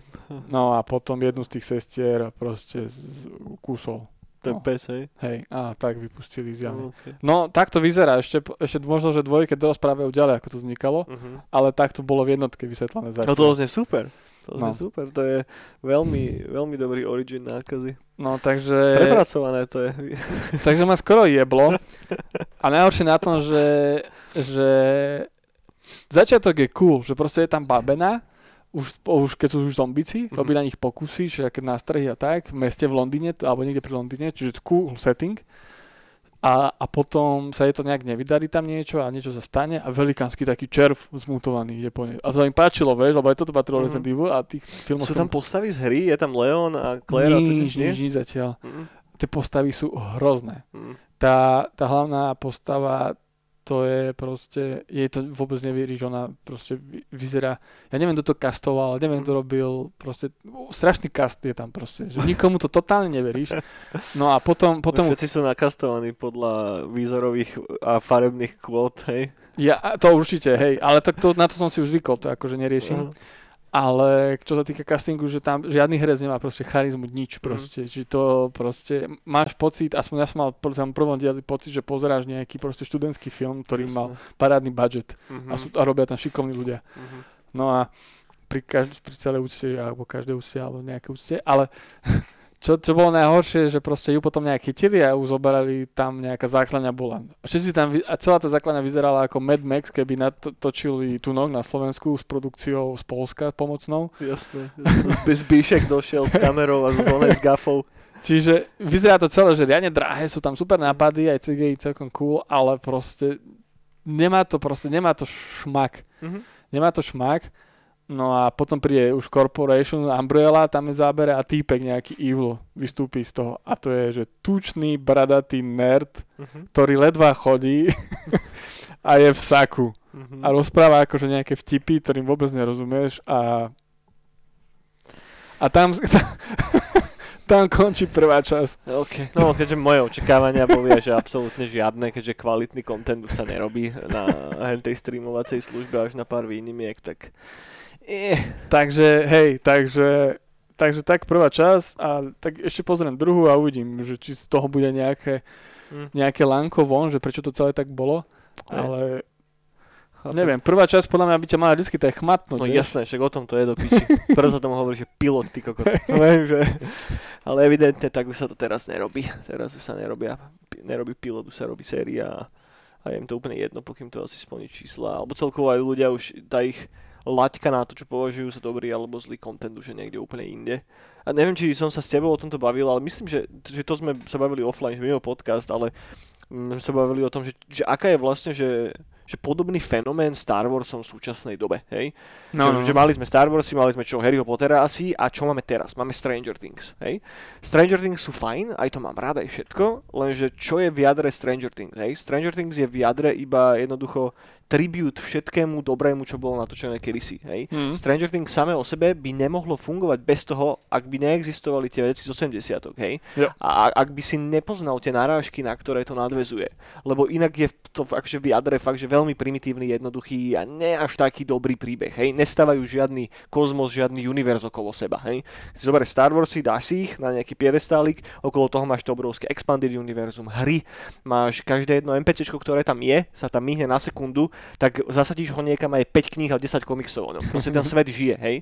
No a potom jednu z tých sestier proste kúsol. Ten No. pes, hej. Hej, a tak vypustili z jamy. OK. No, tak to vyzerá. Ešte, ešte možno, že dvojke dorozprávajú ďalej, ako to vznikalo, Mhm. ale tak to bolo v jednotke vysvetlené No zatiaľ. to znie super. To znie No. super. To je veľmi, veľmi dobrý origin nákazy. No, takže... Prepracované to je. Takže ma skoro jeblo. A najhoršie na tom, že, že začiatok je cool, že proste je tam babena, už, už keď sú už zombici, Mhm. robí na nich pokusy, že keď nástrahy a tak, v meste v Londýne, alebo niekde pri Londýne, čiže cool setting. A, a potom sa jej to nejak nevydarí tam niečo a niečo sa stane a velikánsky taký červ zmutovaný je po nej. A to im páčilo, vieš, lebo aj toto patrilo Mhm. Resident Evil a tých filmov... Sú tam postavy z hry? Je tam Leon a Claire a to nič, nič, nie? nič, nič zatiaľ. Mm, Tie postavy sú hrozné. mm. Tá, tá hlavná postava, to je proste, jej to vôbec neverí, že ona proste vy- vyzerá, ja neviem, kto to kastoval, neviem, kto robil, proste, strašný kast je tam proste, že nikomu to totálne neveríš. No a potom, potom Všetci sú nakastovaní podľa výzorových a farebných kvót, hej? ja, to určite, hej, ale tak to, na to som si už zvykol, to akože neriešim. Aha. Ale čo sa týka castingu, že tam žiadny herec nemá proste charizmu, nič Mhm. proste. Mm. Či to proste, máš pocit, aspoň ja som mal v tom prvom dieli pocit, že pozeráš nejaký proste študentský film, ktorý mal parádny budget Mhm. a, sú, a robia tam šikovní ľudia. Mhm. No a pri, každ- pri celej úcte, alebo každej úcte, alebo nejaké úcte, ale čo, čo bolo najhoršie, že proste ju potom nejak chytili a ju zoberali tam nejaká základňa bola. A, všetci tam, a celá tá základňa vyzerala ako Mad Max, keby natočili Tunok na Slovensku s produkciou z Polska pomocnou. Jasné. Zby- Zbyšek došiel s kamerou a z onej s gafou. Čiže vyzerá to celé, že riadne drahé, sú tam super nápady, aj CGI celkom cool, ale proste nemá to proste, nemá to šmak. Mhm. Nemá to šmak. No a potom príde už Corporation, Umbrella, tam je zábere a týpek nejaký evil vystúpi z toho. A to je, že tučný, bradatý nerd, Mhm. ktorý ledva chodí a je v saku. Mhm. A rozpráva akože nejaké vtipy, ktorým vôbec nerozumieš a a tam, tam končí prvá časť. OK. No, keďže moje očakávania boli, že absolútne žiadne, keďže kvalitný content už sa nerobí na tej streamovacej službe až na pár výnimiek, tak... Eh. Takže, hej, takže, takže tak prvá časť a tak ešte pozriem druhú a uvidím, že či z toho bude nejaké, Hm. nejaké lanko von, že prečo to celé tak bolo. Hej. Ale Chápem. neviem, prvá časť podľa mňa by ťa mala vždy tak chmatnúť. No vieš. jasné, však o tom to je do piči. Preto sa tomu hovorí, že pilot, ty kokot. Viem, že... Ale evidentne tak už sa to teraz nerobí. Teraz už sa nerobia, nerobí pilot, už sa robí séria a, a je im to úplne jedno, pokým to asi splní čísla. Alebo celkovo aj ľudia už, tá ich laťka na to, čo považujú za dobrý alebo zlý content už je niekde úplne inde. A neviem, či som sa s tebou o tomto bavil, ale myslím, že, že to sme sa bavili offline, že mimo podcast, ale mm, sa bavili o tom, že, že aká je vlastne, že, že podobný fenomén Star Warsom v súčasnej dobe, hej? no, že, no. že mali sme Star Warsy, mali sme čo, Harryho Pottera asi a čo máme teraz? Máme Stranger Things, hej? Stranger Things sú fajn, aj to mám rád, aj všetko, lenže čo je v jadre Stranger Things, hej? Stranger Things je v jadre iba jednoducho tribute všetkému dobrému, čo bolo natočené kedysi, hej? Mm. Stranger Things samé o sebe by nemohlo fungovať bez toho, ak by neexistovali tie veci z 80 hej? A ak by si nepoznal tie narážky, na ktoré to nadvezuje. Lebo inak je to akože v jadre fakt, že veľmi primitívny, jednoduchý a ne až taký dobrý príbeh, hej? Nestávajú žiadny kozmos, žiadny univerz okolo seba, hej? Keď si zoberieš Star Warsy, dáš si ich na nejaký piedestálik, okolo toho máš to obrovské expanded univerzum, hry, máš každé jedno NPC, ktoré tam je, sa tam myhne na sekundu, tak zasadíš ho niekam aj 5 kníh a 10 komiksov o ňom. Proste ten svet žije, hej.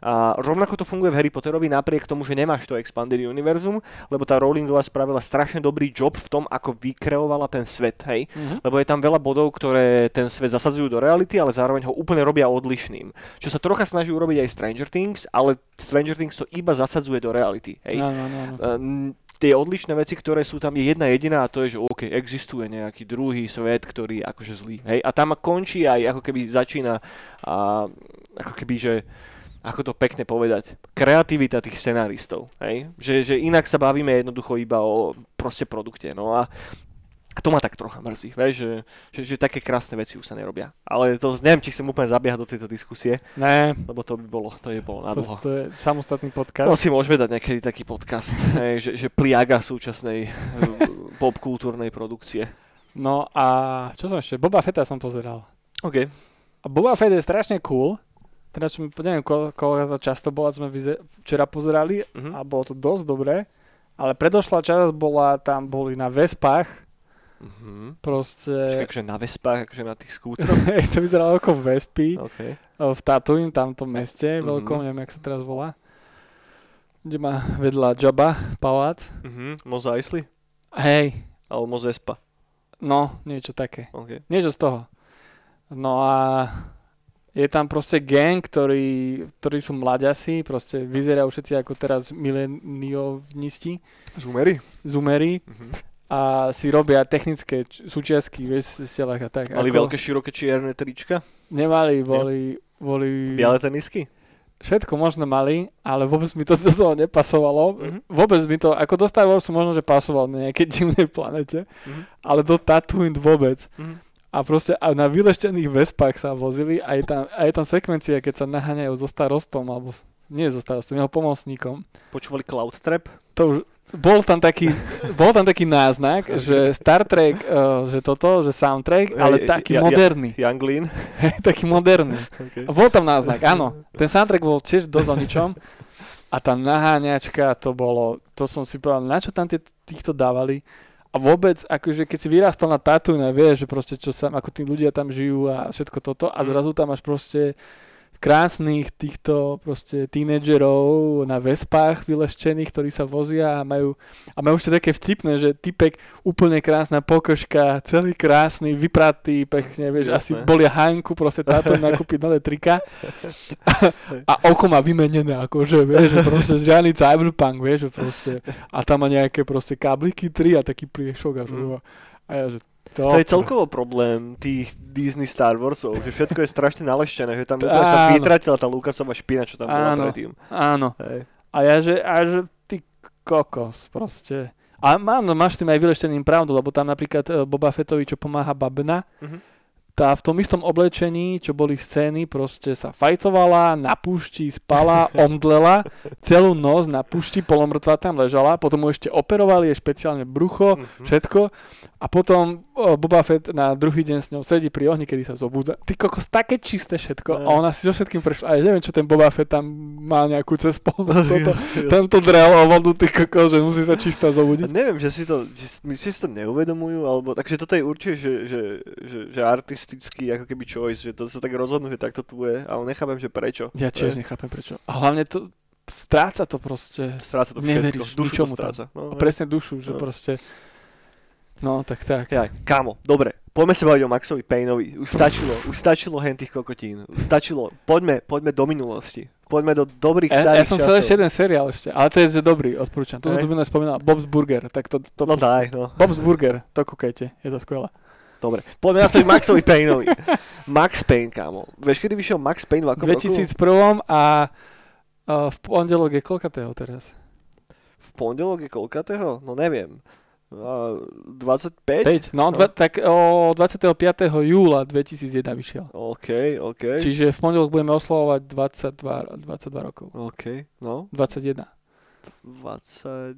A rovnako to funguje v Harry Potterovi napriek tomu, že nemáš to Expanded Univerzum, lebo tá Rowlingová spravila strašne dobrý job v tom, ako vykreovala ten svet, hej. Mhm. Lebo je tam veľa bodov, ktoré ten svet zasadzujú do reality, ale zároveň ho úplne robia odlišným. Čo sa trocha snaží urobiť aj Stranger Things, ale Stranger Things to iba zasadzuje do reality, hej. No, no, no, no. Tie odlišné veci, ktoré sú tam, je jedna jediná a to je, že OK, existuje nejaký druhý svet, ktorý je akože zlý. Hej? A tam končí aj ako keby začína a ako keby, že ako to pekne povedať, kreativita tých scenáristov. Hej? Že, že inak sa bavíme jednoducho iba o proste produkte. No a a to ma tak trocha mrzí, vieš, že, že, že také krásne veci už sa nerobia. Ale to neviem, či chcem úplne zabiehať do tejto diskusie, Ne, lebo to by bolo, to je bolo na to, dlho. to je samostatný To podcast. si môžeme dať niekedy taký podcast, hej, že, že pliaga súčasnej eh, popkultúrnej produkcie. No a čo som ešte? Boba Fetta som pozeral. OK. A Boba Fett je strašne cool. Teda, čo, neviem, koľko koľko to často bola, sme vize- včera pozerali Mhm. a bolo to dosť dobré. Ale predošla časť bola, tam boli na Vespách, Mhm. proste... Čiže akože na Vespách, akože na tých skútroch. To vyzeralo ako Vespy OK. v Tatooine, tam v tom meste Mhm. veľkom, neviem, jak sa teraz volá. Kde má vedľa Jabba palác. Mhm. Mos Eisley? Hej, Alebo Mos Espa? no, niečo také. OK. Niečo z toho. No a je tam proste gang, ktorí, ktorí sú mladiasi, proste vyzerajú všetci ako teraz mileniovnisti, Zoomery? zoomery Mhm. A si robia technické č- súčiastky, vieš, v stelách a tak. Mali ako, veľké, široké čierne trička? Nemali, boli, boli... Biele tenisky? Všetko možno mali, ale vôbec mi to do toho nepasovalo. Mhm. Vôbec mi to, ako do Star Warsu možno, že pasoval na nejakej divnej planete, Mhm. ale do Tatooine vôbec. Mhm. A proste a na vyleštených vespách sa vozili a je tam, a je tam sekvencia, keď sa naháňajú so starostom, alebo nie so starostom, jeho pomocníkom. Počúvali Cloud Trap? To už, bol tam taký, bol tam taký náznak, že Star Trek, uh, že toto, že soundtrack, ale taký ja- ja- moderný. Young Lean? Taký moderný. Okay. Bol tam náznak, áno. Ten soundtrack bol tiež dosť o ničom. A tá naháňačka, to bolo, to som si povedal, na čo tam tie, týchto dávali. A vôbec, akože keď si vyrastal na Tatooine vieš, že proste čo sa, ako tí ľudia tam žijú a všetko toto a zrazu tam máš proste krásnych týchto proste tínedžerov na vespách vyleštených, ktorí sa vozia a majú, a majú ešte také vtipné, že typek úplne krásna pokožka, celý krásny, vypratý, pekne, vieš, asi Jasné. bolia Hanku, proste táto nakúpiť nové trika a oko má vymenené, akože, vieš, že proste žiadny cyberpunk, vieš, že proste, a tam má nejaké proste kábliky 3 a taký pliešok a, Mm. a ja, že To je celkovo problém tých Disney Star Warsov, že všetko je strašne naleštené, že tam úplne sa vytratila tá Lucasová špina, čo tam bola Áno. predtým. Áno. Hej. A ja, že, a že ty kokos proste. A má, no, máš tým aj vylešteným pravdu, lebo tam napríklad e, Boba Fettovi, čo pomáha Babna, Mhm. tá v tom istom oblečení, čo boli scény, proste sa fajtovala, na púšti spala, omdlela, celú noc na púšti polomrtvá tam ležala, potom mu ešte operovali, je špeciálne brucho, Mhm. všetko. A potom Boba Fett na druhý deň s ňou sedí pri ohni, kedy sa zobúda. Ty kokos, také čisté všetko. A No. ona si so všetkým prešla. A ja neviem, čo ten Boba Fett tam má nejakú cez. Toto, tento drel o vodu, ty kokos, že musí sa čistá zobudiť. neviem, že si to, že si to neuvedomujú, alebo takže toto je určite, že, že, že, že artistický ako keby choice, že to sa tak rozhodnú, že takto tu je, ale nechápem, že prečo. Ja tiež nechápem prečo. A hlavne to stráca to proste. Stráca to Neveríš všetko, dušu to ničomu stráca. No, A presne dušu, že No. proste... No, tak tak. Ja, kámo, dobre, poďme sa baviť o Maxovi Payneovi. Už stačilo, už stačilo hen tých kokotín. Už stačilo, poďme, poďme do minulosti. Poďme do dobrých Ja, starých ja som chcel ešte jeden seriál ešte, ale to je že dobrý, odporúčam. To som Hej. tu minulé spomínal, Bob's Burger, tak to, to No daj, no. Bob's Burger, to kúkajte, je to skvelé. Dobre, poďme naspäť Maxovi Payneovi. Max Payne, kámo. Vieš, kedy vyšiel Max Payne v akom roku? 2001 a uh, v pondelok je koľkatého teraz? V pondelok je koľkatého? No neviem. A 25? 5. No, No. Dva, tak o 25. júla 2001 vyšiel. OK, OK. Čiže v pondelok budeme oslavovať 22, 22 rokov. OK, no. 21. 20...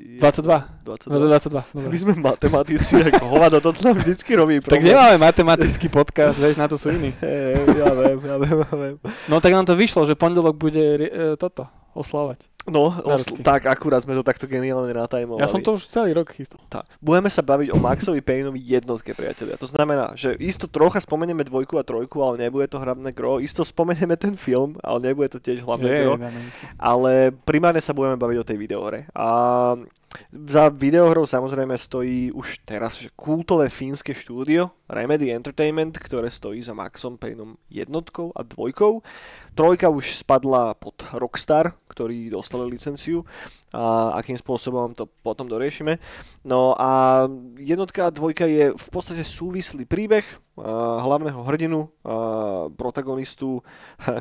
22. 22. 22. My Dobre. sme matematici, ako hovado, to nám vždycky robí Tak problém. nemáme matematický podcast, vieš, na to sú iní. Hey, ja viem, ja viem, ja viem. No tak nám to vyšlo, že pondelok bude e, toto, oslavovať. No, osl- tak akurát sme to takto geniálne natajmovali. Ja som to už celý rok chystal. Tá. Budeme sa baviť o Maxovi Payneovi jednotke, priatelia. To znamená, že isto trocha spomenieme dvojku a trojku, ale nebude to hlavné gro. Isto spomenieme ten film, ale nebude to tiež hlavné Jej, gro. Ale primárne sa budeme baviť o tej videohre. A za videohrou samozrejme stojí už teraz že kultové fínske štúdio Remedy Entertainment, ktoré stojí za Maxom Payneom jednotkou a dvojkou. Trojka už spadla pod Rockstar, ktorí dostali licenciu a akým spôsobom to potom doriešime. No a jednotka a dvojka je v podstate súvislý príbeh hlavného hrdinu, protagonistu,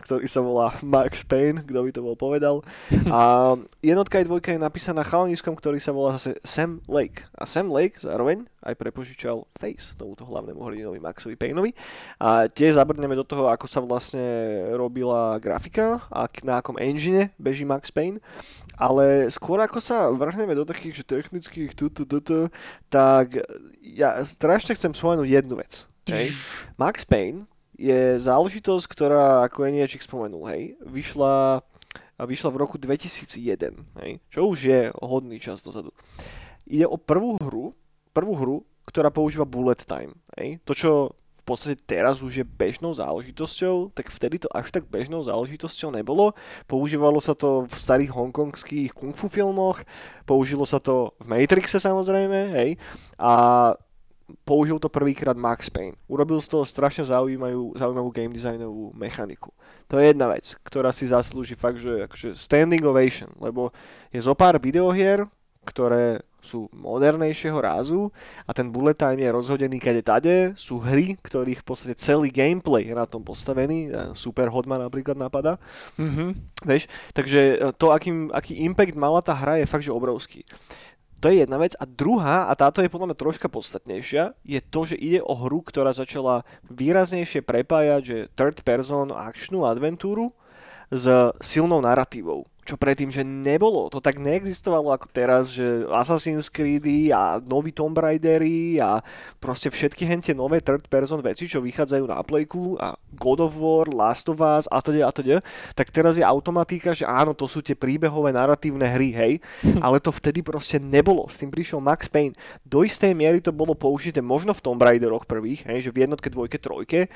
ktorý sa volá Max Payne, kto by to bol povedal. A jednotka aj dvojka je napísaná chalaniskom, ktorý sa volá zase Sam Lake. A Sam Lake zároveň aj prepožičal Face tomuto hlavnému hrdinovi Maxovi Payneovi. A tiež zabrneme do toho, ako sa vlastne robila grafika a na akom engine beží Max Payne. Ale skôr ako sa vrhneme do takých že technických tu, tu, tu, tu, tak ja strašne chcem spomenúť jednu vec. Hej. Max Payne je záležitosť, ktorá, ako je niečík spomenul, hej, vyšla, vyšla v roku 2001, hej, čo už je hodný čas dozadu. Ide o prvú hru, prvú hru, ktorá používa bullet time. Hej. To, čo v podstate teraz už je bežnou záležitosťou, tak vtedy to až tak bežnou záležitosťou nebolo. Používalo sa to v starých hongkongských kung fu filmoch, použilo sa to v Matrixe samozrejme, hej. A použil to prvýkrát Max Payne. Urobil z toho strašne zaujímavú, zaujímavú game designovú mechaniku. To je jedna vec, ktorá si zaslúži fakt, že akože standing ovation, lebo je zo pár videohier, ktoré sú modernejšieho rázu a ten bullet time je rozhodený kade tade. Sú hry, ktorých v podstate celý gameplay je na tom postavený. Super Hotman napríklad napadá. Mm-hmm. Vieš? Takže e, to, aký, aký impact mala tá hra, je fakt, že obrovský. To je jedna vec. A druhá, a táto je podľa mňa troška podstatnejšia, je to, že ide o hru, ktorá začala výraznejšie prepájať, že third person akčnú adventúru s silnou narratívou čo predtým, že nebolo. To tak neexistovalo ako teraz, že Assassin's Creed a nový Tomb Raidery a proste všetky hentie nové third person veci, čo vychádzajú na Playku a God of War, Last of Us a teda a teda, tak teraz je automatika, že áno, to sú tie príbehové narratívne hry, hej, ale to vtedy proste nebolo. S tým prišiel Max Payne. Do istej miery to bolo použité možno v Tomb Raideroch prvých, hej, že v jednotke, dvojke, trojke,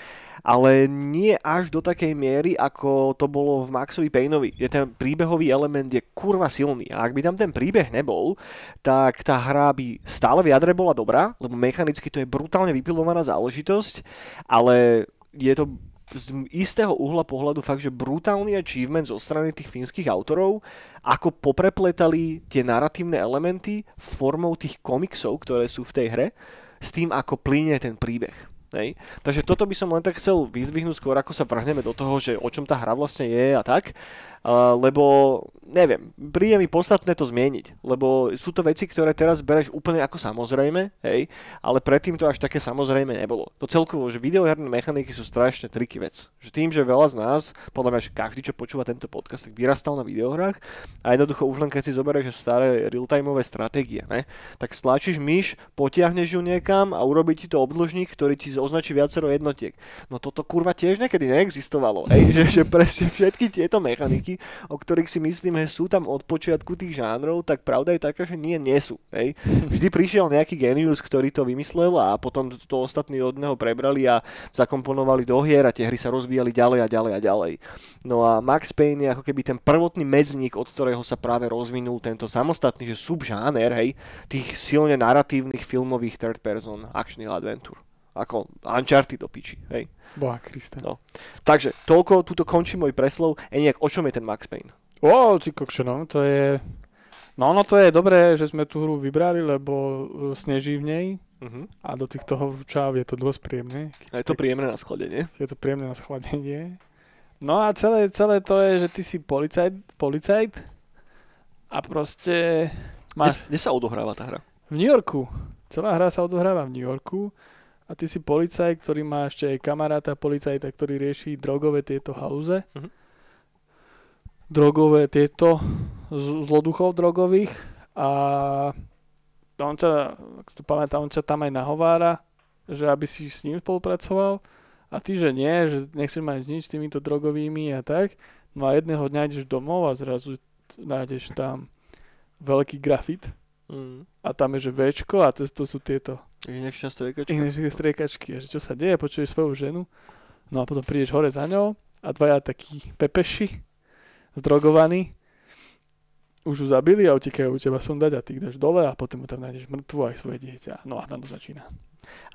ale nie až do takej miery, ako to bolo v Maxovi Payneovi. Je ten príbehový príbehový element je kurva silný a ak by tam ten príbeh nebol, tak tá hra by stále v bola dobrá, lebo mechanicky to je brutálne vypilovaná záležitosť, ale je to z istého uhla pohľadu fakt, že brutálny achievement zo strany tých fínskych autorov, ako poprepletali tie narratívne elementy formou tých komiksov, ktoré sú v tej hre, s tým, ako plyne ten príbeh. Hej. Takže toto by som len tak chcel vyzvihnúť skôr, ako sa vrhneme do toho, že o čom tá hra vlastne je a tak. Lebo neviem, príde mi podstatné to zmieniť, lebo sú to veci, ktoré teraz bereš úplne ako samozrejme, hej, ale predtým to až také samozrejme nebolo. To celkovo, že videoherné mechaniky sú strašne triky vec. Že tým, že veľa z nás, podľa mňa, že každý, čo počúva tento podcast, tak vyrastal na videohrách a jednoducho už len keď si zoberieš staré real-timeové stratégie, ne, tak stlačíš myš, potiahneš ju niekam a urobí ti to obdĺžnik, ktorý ti označí viacero jednotiek. No toto kurva tiež niekedy neexistovalo, hej, že, že presne všetky tieto mechaniky o ktorých si myslíme, že sú tam od počiatku tých žánrov, tak pravda je taká, že nie, nie sú. Hej. Vždy prišiel nejaký genius, ktorý to vymyslel a potom to, to ostatní od neho prebrali a zakomponovali do hier a tie hry sa rozvíjali ďalej a ďalej a ďalej. No a Max Payne je ako keby ten prvotný medzník, od ktorého sa práve rozvinul tento samostatný, že subžáner, hej, tých silne narratívnych filmových third person akčných adventúr ako Uncharted do piči, hej. Boha Krista. No. Takže, toľko, tuto končí môj preslov. Eniak, o čom je ten Max Payne? O, ty kokšo, no, to je... No, no to je dobré, že sme tú hru vybrali, lebo uh, sneží v nej uh-huh. a do týchto hovčáv je to dosť príjemné. A je to príjemné na schladenie? Je to príjemné na schladenie. No a celé, celé to je, že ty si policajt, policajt a proste... Máš... Kde, kde sa odohráva tá hra? V New Yorku. Celá hra sa odohráva v New Yorku a ty si policaj, ktorý má ešte aj kamaráta policajta, ktorý rieši drogové tieto halúze. Uh-huh. Drogové tieto, zloduchov drogových a on ťa, ak si to pamätá, on ťa tam aj nahovára, že aby si s ním spolupracoval a ty, že nie, že nechceš mať nič s týmito drogovými a tak. No a jedného dňa ideš domov a zrazu nájdeš tam veľký grafit mm. a tam je, že Včko a cez to sú tieto Inekčná striekačka. Inekčná striekačky. Že čo sa deje, počuješ svoju ženu. No a potom prídeš hore za ňou a dvaja takí pepeši, zdrogovaní, už ju zabili a utekajú u teba sondať a ty dáš dole a potom mu tam nájdeš mŕtvu aj svoje dieťa. No a tam to začína.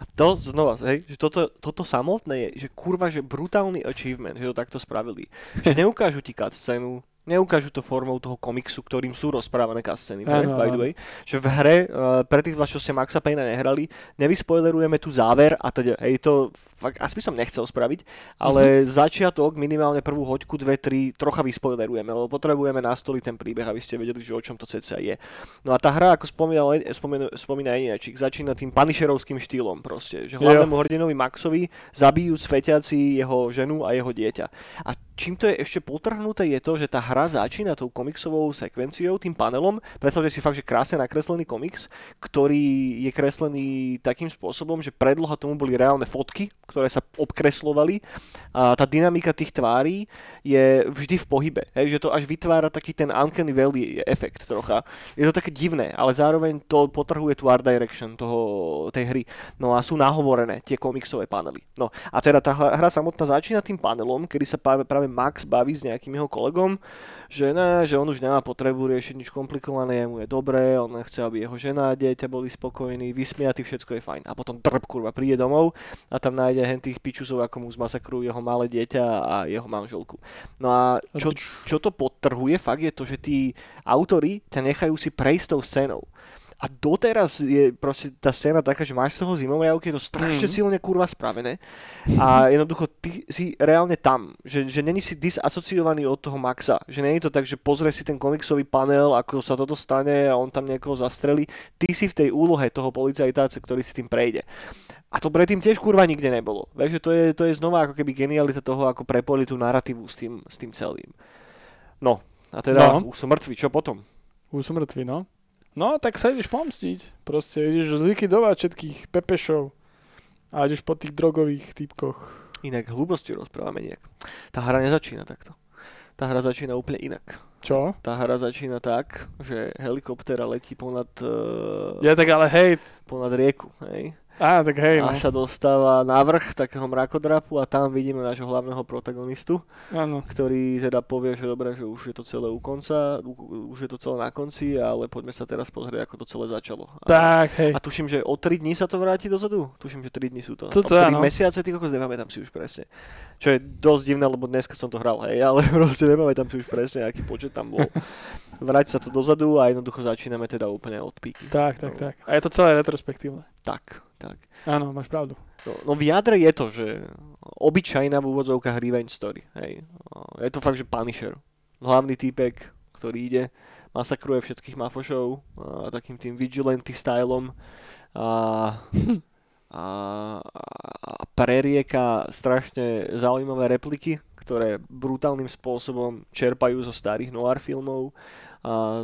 A to znova, hej, že toto, toto samotné je, že kurva, že brutálny achievement, že to takto spravili. Že neukážu ti scénu, neukážu to formou toho komiksu, ktorým sú rozprávané cutscény, ano, by the way. Že v hre, uh, pre tých vás, čo ste Maxa Payne nehrali, nevyspoilerujeme tu záver a teda, hej, to fakt, asi som nechcel spraviť, ale mm-hmm. začiatok, minimálne prvú hoďku, dve, tri, trocha vyspoilerujeme, lebo potrebujeme nastoliť ten príbeh, aby ste vedeli, že o čom to ceca je. No a tá hra, ako spomínal, spomína, spomína začína tým panišerovským štýlom proste, že hlavnému hrdinovi Maxovi zabijú svetiaci jeho ženu a jeho dieťa. A čím to je ešte potrhnuté je to, že tá hra začína tou komiksovou sekvenciou, tým panelom. Predstavte si fakt, že krásne nakreslený komiks, ktorý je kreslený takým spôsobom, že predloha tomu boli reálne fotky, ktoré sa obkreslovali a tá dynamika tých tvári je vždy v pohybe. Hej, že to až vytvára taký ten uncanny valley efekt trocha. Je to také divné, ale zároveň to potrhuje tú art direction toho, tej hry. No a sú nahovorené tie komiksové panely. No a teda tá hra samotná začína tým panelom, kedy sa práve Max baví s nejakým jeho kolegom, že ne, že on už nemá potrebu riešiť nič komplikované, mu je dobré, on chce, aby jeho žena a dieťa boli spokojní, vysmiatí, všetko je fajn. A potom drb, kurva, príde domov a tam nájde hen tých pičusov, ako mu zmasakrujú jeho malé dieťa a jeho manželku. No a čo, čo to podtrhuje, fakt je to, že tí autory ťa nechajú si prejsť tou scénou. A doteraz je proste tá scéna taká, že máš z toho zimovriavky, je to strašne mm. silne kurva spravené a jednoducho ty si reálne tam, že, že není si disasociovaný od toho Maxa, že není to tak, že pozrie si ten komiksový panel, ako sa toto stane a on tam niekoho zastrelí, ty si v tej úlohe toho policajta, ktorý si tým prejde. A to predtým tiež kurva nikde nebolo. Vieš, že to je, to je znova ako keby genialita toho, ako prepojili tú narratívu s tým, s tým celým. No, a teda no. už som mŕtvy, čo potom? Už som mŕtvy, no. No, tak sa ideš pomstiť. Proste ideš zlikvidovať všetkých pepešov a ideš po tých drogových typkoch. Inak hlúbosti rozprávame nejak. Tá hra nezačína takto. Tá hra začína úplne inak. Čo? Tá hra začína tak, že helikoptéra letí ponad... Uh, ja tak ale hej. Ponad rieku, hej. Á, tak hej, no. A sa dostáva na vrch takého mrakodrapu a tam vidíme nášho hlavného protagonistu, Áno. ktorý teda povie, že dobre, že už je to celé u konca, už je to celé na konci, ale poďme sa teraz pozrieť, ako to celé začalo. A, tak, hej. A tuším, že o 3 dní sa to vráti dozadu? Tuším, že 3 dní sú to. to, to o 3 mesiace, ty kokos, nepamätám si už presne. Čo je dosť divné, lebo dneska som to hral, hej, ale proste nepamätám si už presne, aký počet tam bol. Vráť sa to dozadu a jednoducho začíname teda úplne od píky. Tak, tak, no. tak. A je to celé retrospektívne. Tak, tak. Áno, máš pravdu. No, no v jadre je to, že obyčajná v úvodzovkách revenge story. Hej. Je to fakt, že Punisher. Hlavný týpek, ktorý ide, masakruje všetkých mafošov a takým tým vigilante stylom a, a, a prerieka strašne zaujímavé repliky, ktoré brutálnym spôsobom čerpajú zo starých noir filmov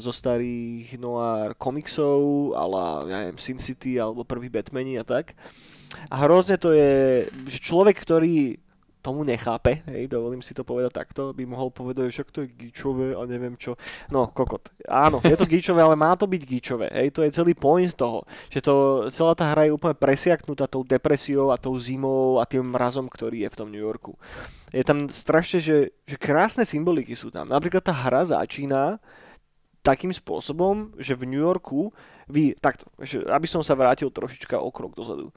zo starých noir komiksov, ale ja neviem, Sin City alebo prvý Batmani a tak. A hrozne to je, že človek, ktorý tomu nechápe, hej, dovolím si to povedať takto, by mohol povedať, že to je gíčové a neviem čo. No, kokot. Áno, je to gíčové, ale má to byť gíčové, hej, to je celý point toho, že to, celá tá hra je úplne presiaknutá tou depresiou a tou zimou a tým mrazom, ktorý je v tom New Yorku. Je tam strašne, že, že krásne symboliky sú tam. Napríklad tá hra začína takým spôsobom, že v New Yorku vy, takto, aby som sa vrátil trošička o krok dozadu.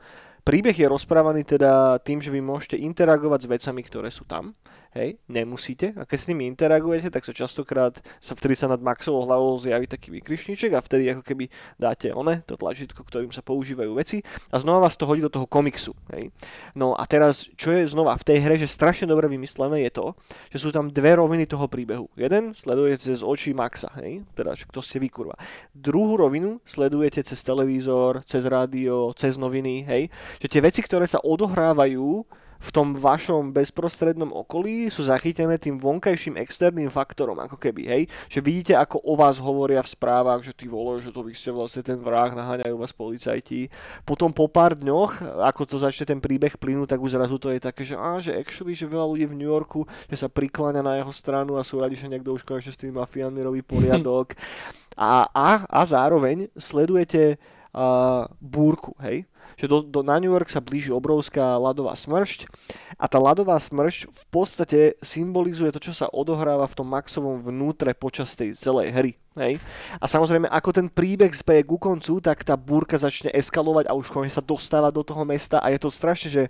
Príbeh je rozprávaný teda tým, že vy môžete interagovať s vecami, ktoré sú tam. Hej, nemusíte. A keď s nimi interagujete, tak sa častokrát, sa vtedy sa nad Maxovou hlavou zjaví taký vykrišníček a vtedy ako keby dáte one, to tlačítko, ktorým sa používajú veci a znova vás to hodí do toho komiksu. Hej. No a teraz, čo je znova v tej hre, že strašne dobre vymyslené je to, že sú tam dve roviny toho príbehu. Jeden sledujete cez oči Maxa, hej, teda to ste vy kurva. Druhú rovinu sledujete cez televízor, cez rádio, cez noviny, hej, že tie veci, ktoré sa odohrávajú v tom vašom bezprostrednom okolí sú zachytené tým vonkajším externým faktorom, ako keby, hej, že vidíte, ako o vás hovoria v správach, že ty vole, že to vy ste vlastne ten vrah, naháňajú vás policajti. Potom po pár dňoch, ako to začne ten príbeh plynúť, tak už zrazu to je také, že á, že actually, že veľa ľudí v New Yorku, že sa prikláňa na jeho stranu a sú radi, že niekto už konečne s tými mafiánmi robí poriadok. A, a, a zároveň sledujete uh, búrku, hej, že do, do, na New York sa blíži obrovská ľadová smršť a tá ľadová smršť v podstate symbolizuje to, čo sa odohráva v tom Maxovom vnútre počas tej celej hry. Hej. A samozrejme, ako ten príbeh speje ku koncu, tak tá búrka začne eskalovať a už konečne sa dostáva do toho mesta a je to strašne, že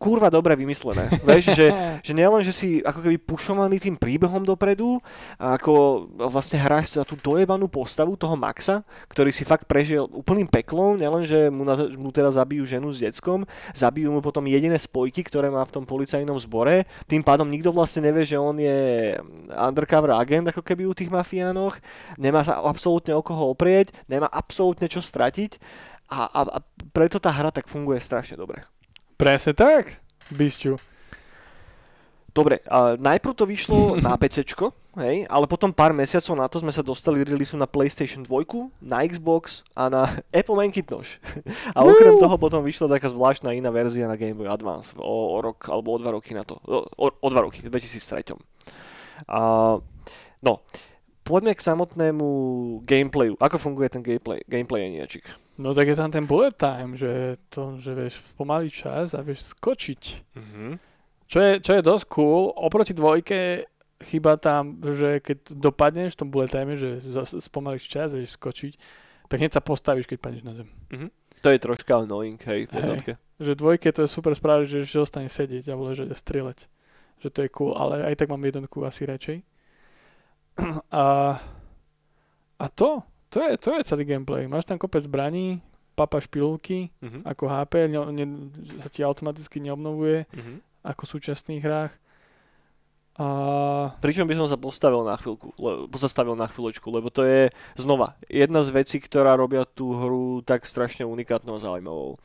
kurva dobre vymyslené. Vieš, že, že nielen, že si ako keby pušovaný tým príbehom dopredu, a ako vlastne hráš sa tú dojebanú postavu toho Maxa, ktorý si fakt prežil úplným peklom, nielen, že mu, na, mu teda zabijú ženu s deckom, zabijú mu potom jediné spojky, ktoré má v tom policajnom zbore, tým pádom nikto vlastne nevie, že on je undercover agent ako keby u tých mafiánoch, nemá sa absolútne o koho oprieť, nemá absolútne čo stratiť a, a, a preto tá hra tak funguje strašne dobre. Presne tak, Bisťu. Dobre, a najprv to vyšlo na PC, hej, ale potom pár mesiacov na to sme sa dostali release na PlayStation 2, na Xbox a na Apple Macintosh. A okrem toho potom vyšla taká zvláštna iná verzia na Game Boy Advance o, o rok alebo o dva roky na to. O, o dva roky, v 2003. A, no, poďme k samotnému gameplayu. Ako funguje ten gameplay, gameplay Aniačik? No tak je tam ten bullet time, že to, že vieš pomaliť čas a vieš skočiť. Mm-hmm. Čo je, čo je dosť cool, oproti dvojke chyba tam, že keď dopadneš v tom bullet time, že spomalíš čas, ideš skočiť, tak hneď sa postavíš, keď padneš na zem. To je troška annoying, hej, v Hej. jednotke. Že dvojke to je super správne, že, že ostane sedieť alebo že strieľať. Že to je cool, ale aj tak mám jednotku asi radšej. A, a to, to je, to je celý gameplay. Máš tam kopec zbraní, papa špilky, Mhm. ako HP, ne, ne, sa ti automaticky neobnovuje, Mhm. ako v súčasných hrách. A Pričom by som sa postavil na chvíľku, le, pozastavil na chvíľočku, lebo to je znova jedna z vecí, ktorá robia tú hru tak strašne unikátnou a zaujímavou.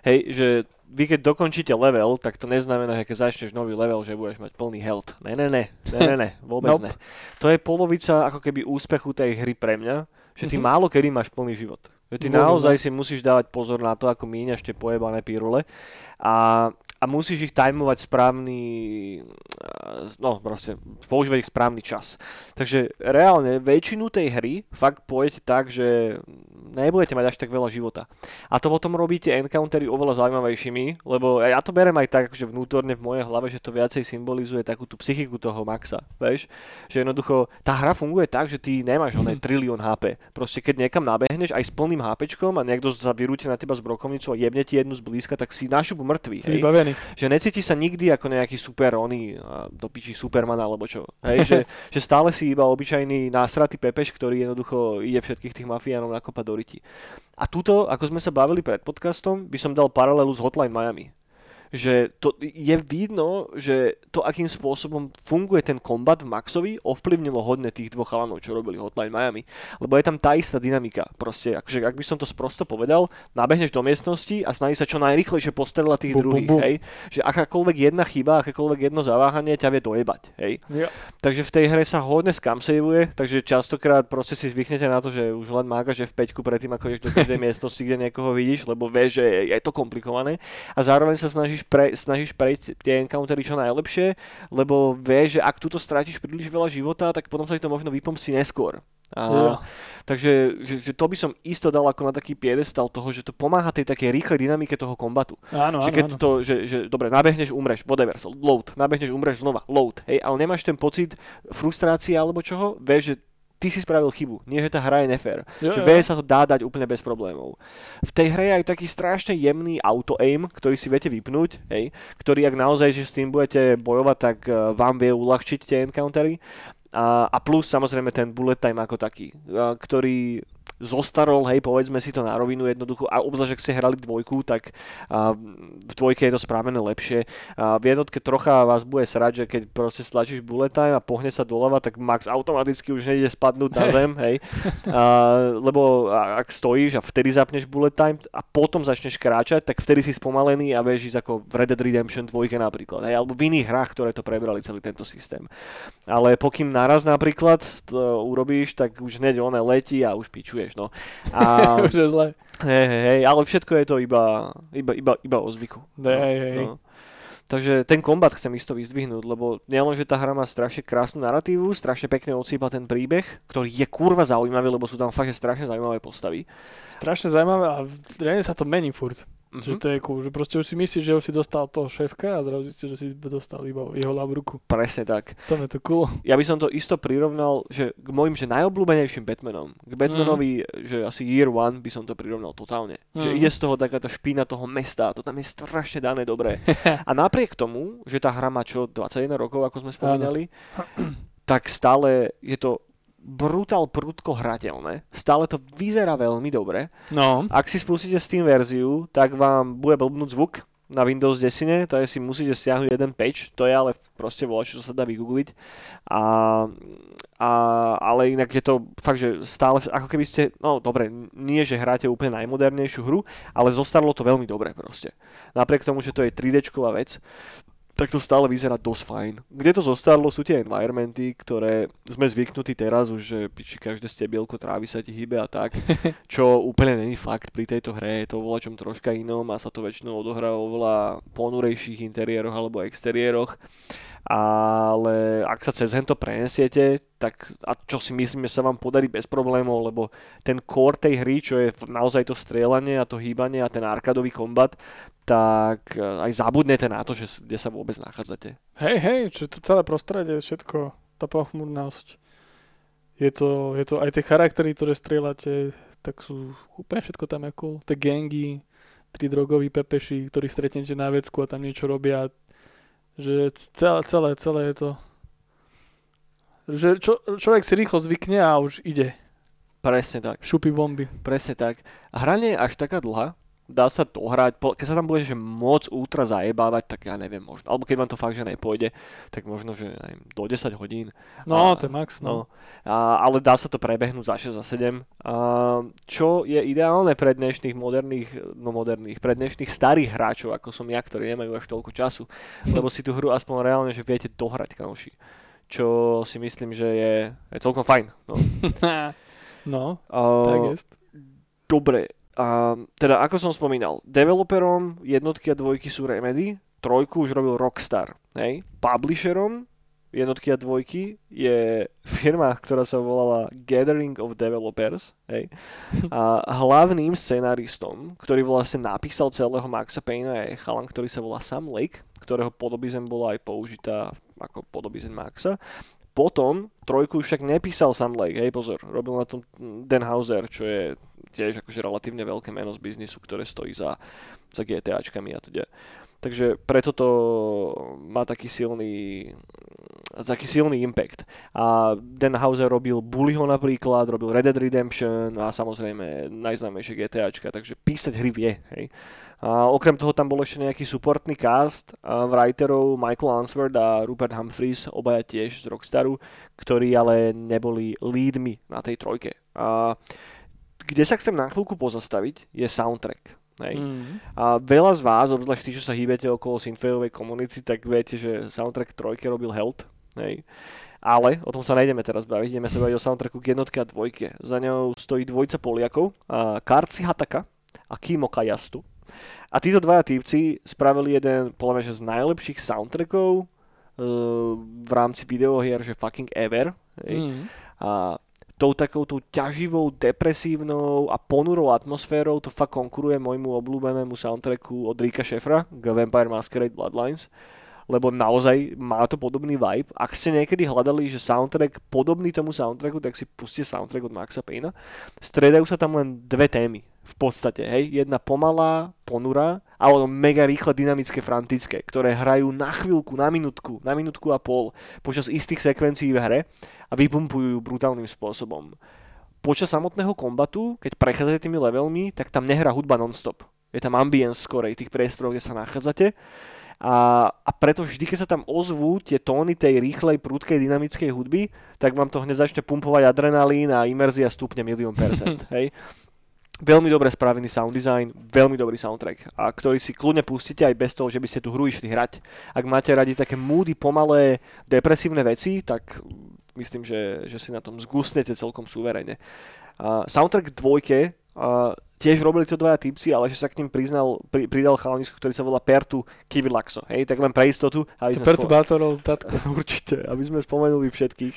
Hej, že vy keď dokončíte level, tak to neznamená, že keď začneš nový level, že budeš mať plný health. Ne, ne, ne, ne, ne, ne vôbec Nope. ne. To je polovica ako keby úspechu tej hry pre mňa, že ty Mhm. málo kedy máš plný život. Že ty Vôbec, naozaj no. si musíš dávať pozor na to, ako míňaš tie pojebané pírule a, a musíš ich tajmovať správny, eh, no proste, používať ich správny čas. Takže reálne väčšinu tej hry fakt pôjdete tak, že nebudete mať až tak veľa života. A to potom robíte encountery oveľa zaujímavejšími, lebo ja to berem aj tak, že vnútorne v mojej hlave, že to viacej symbolizuje takú tú psychiku toho Maxa, vieš? Že jednoducho tá hra funguje tak, že ty nemáš oné Mhm. trilión HP. Proste keď niekam nabehneš aj s plným HPčkom a niekto sa vyrúti na teba z brokovnicou a jebne ti jednu zblízka, tak si na šupu mŕtvý. si Hej? vybavený. Že necítiš sa nikdy ako nejaký super oný, do piči Superman alebo čo. Hej? že, že stále si iba obyčajný násratý pepeš, ktorý jednoducho ide všetkých tých mafiánov nakopať do riti. A tuto, ako sme sa bavili pred podcastom, by som dal paralelu s Hotline Miami. Že to je vidno, že to, akým spôsobom funguje ten kombat v Maxovi, ovplyvnilo hodne tých dvoch chalanov, čo robili Hotline Miami. Lebo je tam tá istá dynamika. Proste, akože, ak by som to sprosto povedal, nabehneš do miestnosti a snaží sa čo najrychlejšie postrelať tých bum, druhých. bum. Hej? Že akákoľvek jedna chyba, akékoľvek jedno zaváhanie ťa vie dojebať. Hej? Jo. Takže v tej hre sa hodne scamsaveuje, takže častokrát proste si zvyknete na to, že už len mágaš F5 predtým, ako ideš do každej miestnosti, kde niekoho vidíš, lebo vieš, že je to komplikované a zároveň sa snažíš, pre, snažíš prejsť tie encountery čo najlepšie, lebo vieš, že ak túto strátiš príliš veľa života, tak potom sa ti to možno vypomsí neskôr. A, Jo. takže že, že to by som isto dal ako na taký piedestal toho, že to pomáha tej takej rýchlej dynamike toho kombatu. Áno, Že áno, keď áno. to, že, že dobre, nabehneš, umreš, whatever, load, nabehneš, umreš znova, load, hej, ale nemáš ten pocit frustrácie alebo čoho, vieš, že ty si spravil chybu, nie že tá hra je nefér. Jo, Že jo. sa to dá dať úplne bez problémov. V tej hre je aj taký strašne jemný auto-aim, ktorý si viete vypnúť, hej, ktorý ak naozaj že s tým budete bojovať, tak eh, vám vie uľahčiť tie encountery. A, a plus samozrejme ten bullet time ako taký, a, ktorý zostarol, hej, povedzme si to na rovinu jednoducho, a obzvlášť, ak ste hrali dvojku, tak a, v dvojke je to správené lepšie. A v jednotke trocha vás bude srať, že keď proste stlačíš bullet time a pohne sa doľava, tak max automaticky už nejde spadnúť na zem, hej. A, lebo ak stojíš a vtedy zapneš bullet time a potom začneš kráčať, tak vtedy si spomalený a ísť ako v Red Dead Redemption 2 napríklad, hej, alebo v iných hrách, ktoré to prebrali celý tento systém. Ale pokým naraz napríklad to urobíš, tak už hneď one letí a už pičuješ, no. A, Už je zle. hej, hej, hej, ale všetko je to iba, iba, iba, iba o zvyku. Hej, hej, hej. No. Takže ten kombat chcem isto vyzdvihnúť, lebo nielen, že tá hra má strašne krásnu narratívu, strašne pekne odsýpa ten príbeh, ktorý je kurva zaujímavý, lebo sú tam fakt strašne zaujímavé postavy. Strašne zaujímavé a reálne sa to mení furt. Mhm. Že to je cool, že proste už si myslíš, že už si dostal toho šéfka a zrazu zistíš, že si dostal iba jeho ľavú ruku. Presne tak. To je to cool. Ja by som to isto prirovnal, že k môjim že najobľúbenejším Batmanom. K Batmanovi, že asi Year One by som to prirovnal totálne. Že Mhm. ide z toho taká tá špína toho mesta, to tam je strašne dané dobré. A napriek tomu, že tá hra má čo, 21 rokov, ako sme spomínali, tak stále je to brutál prudko hrateľné. Stále to vyzerá veľmi dobre. No, Ak si spustíte Steam verziu, tak vám bude blbnúť zvuk na Windows 10, to je si musíte stiahnuť jeden patch, to je ale proste voľa, čo sa dá vygoogliť. A, a, ale inak je to fakt, že stále, ako keby ste, no dobre, nie, že hráte úplne najmodernejšiu hru, ale zostarlo to veľmi dobre proste. Napriek tomu, že to je 3Dčková vec, tak to stále vyzerá dosť fajn. Kde to zostarlo sú tie environmenty, ktoré sme zvyknutí teraz už, že piči, každé stebielko trávy sa ti hýbe a tak, čo úplne není fakt pri tejto hre, je to vo čom troška inom a sa to väčšinou odohrá vo veľa ponurejších interiéroch alebo exteriéroch. Ale ak sa cez hento prenesiete, tak a čo si myslím, že sa vám podarí bez problémov, lebo ten core tej hry, čo je naozaj to strieľanie a to hýbanie a ten arkadový kombat, tak e, aj zabudnete na to, že, kde sa vôbec nachádzate. Hej, hej, čo to celé prostredie, všetko, tá pochmurnosť. Je to, je to aj tie charaktery, ktoré strieľate, tak sú úplne všetko tam je cool. Tie gangy, tri drogoví pepeši, ktorí stretnete na vecku a tam niečo robia že celé, celé, celé je to že čo, človek si rýchlo zvykne a už ide. Presne tak. Šupy bomby. Presne tak. Hra nie je až taká dlhá, dá sa to hrať, keď sa tam budeš môcť ultra zajebávať, tak ja neviem, možno, alebo keď vám to fakt, že nepôjde, tak možno, že neviem, do 10 hodín. No, a, to je max, no. no a, ale dá sa to prebehnúť za 6, za 7. A, čo je ideálne pre dnešných moderných, no moderných, pre dnešných starých hráčov, ako som ja, ktorí nemajú až toľko času, lebo si tú hru aspoň reálne, že viete dohrať, kamoši. Čo si myslím, že je, je celkom fajn. No, no uh, tak je. Dobre, a, teda ako som spomínal, developerom jednotky a dvojky sú Remedy, trojku už robil Rockstar. Hej? Publisherom jednotky a dvojky je firma, ktorá sa volala Gathering of Developers. Hej? A hlavným scenaristom, ktorý vlastne napísal celého Maxa Payna je chalan, ktorý sa volá Sam Lake, ktorého podobizeň bola aj použitá ako podobizeň Maxa. Potom trojku však nepísal Sam Lake, hej pozor, robil na tom Dan Hauser, čo je tiež akože relatívne veľké meno z biznisu, ktoré stojí za, za GTAčkami a teda. Takže preto to má taký silný, taký silný impact. A Dan Hauser robil Bullyho napríklad, robil Red Dead Redemption a samozrejme najznámejšie GTAčka, takže písať hry vie. Hej. A okrem toho tam bol ešte nejaký supportný cast a writerov Michael Answorth a Rupert Humphries, obaja tiež z Rockstaru, ktorí ale neboli leadmi na tej trojke. A kde sa chcem na chvíľku pozastaviť, je soundtrack. Hej. Mm. A veľa z vás, obzvlášť tí, čo sa hýbete okolo synthwaveovej komunity, tak viete, že soundtrack trojke robil Health. Hej. Ale o tom sa nejdeme teraz baviť, ideme sa baviť o soundtracku k jednotke a dvojke. Za ňou stojí dvojica Poliakov, a Karci Hataka a Kimo Kajastu. A títo dvaja týpci spravili jeden, podľa mňa, z najlepších soundtrackov uh, v rámci videohier, že fucking ever. Hej. Mm. A tou takou tou ťaživou, depresívnou a ponurou atmosférou to fakt konkuruje môjmu obľúbenému soundtracku od Rika Šefra Vampire Masquerade Bloodlines lebo naozaj má to podobný vibe. Ak ste niekedy hľadali, že soundtrack podobný tomu soundtracku, tak si puste soundtrack od Maxa Payna. Stredajú sa tam len dve témy v podstate, hej, jedna pomalá, ponura, alebo mega rýchle, dynamické, frantické, ktoré hrajú na chvíľku, na minútku, na minútku a pol počas istých sekvencií v hre a vypumpujú brutálnym spôsobom. Počas samotného kombatu, keď prechádzate tými levelmi, tak tam nehrá hudba non-stop. Je tam ambience skorej tých priestorov, kde sa nachádzate a, a preto vždy, keď sa tam ozvú tie tóny tej rýchlej, prúdkej, dynamickej hudby, tak vám to hneď začne pumpovať adrenalín a imerzia stupne milión percent. hej? Veľmi dobre spravený sound design, veľmi dobrý soundtrack, a ktorý si kľudne pustíte aj bez toho, že by ste tú hru išli hrať. Ak máte radi také moody, pomalé, depresívne veci, tak myslím, že, že si na tom zgusnete celkom suverene. Uh, soundtrack dvojke uh, tiež robili to dvaja typci, ale že sa k ním priznal, pri, pridal chalanisko, ktorý sa volá Pertu Kivilaxo. Hej, tak len pre istotu. Aby Pertu spom- Bátorov, tatko. Určite, aby sme spomenuli všetkých.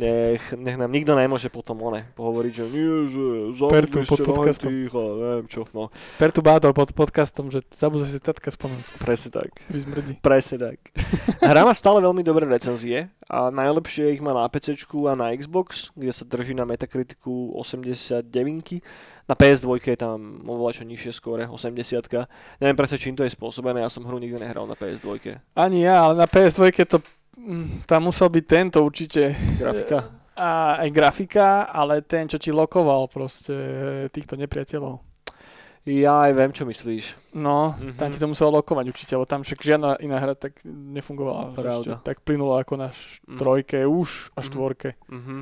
Nech, nech nám nikto nemôže potom one pohovoriť, že nie, že Pertu pod podcastom. Tých, neviem čo, no. Pertu Bátor pod podcastom, že zabudol si tatka spomenúť. Presne tak. Vyzmrdí. Presne tak. Hra má stále veľmi dobré recenzie a najlepšie ich má na PC a na Xbox, kde sa drží na Metacriticu 89 na PS2 je tam oveľa čo nižšie skóre, 80 Neviem presne, čím to je spôsobené, ja som hru nikdy nehral na PS2. Ani ja, ale na PS2 to, mm, tam musel byť tento určite. Grafika? A, aj grafika, ale ten, čo ti lokoval proste týchto nepriateľov. Ja aj viem, čo myslíš. No, mm-hmm. tam ti to muselo lokovať určite, lebo tam však žiadna iná hra tak nefungovala. Pravda. tak plynulo ako na mhm. trojke už a mhm. štvorke. Mm-hmm.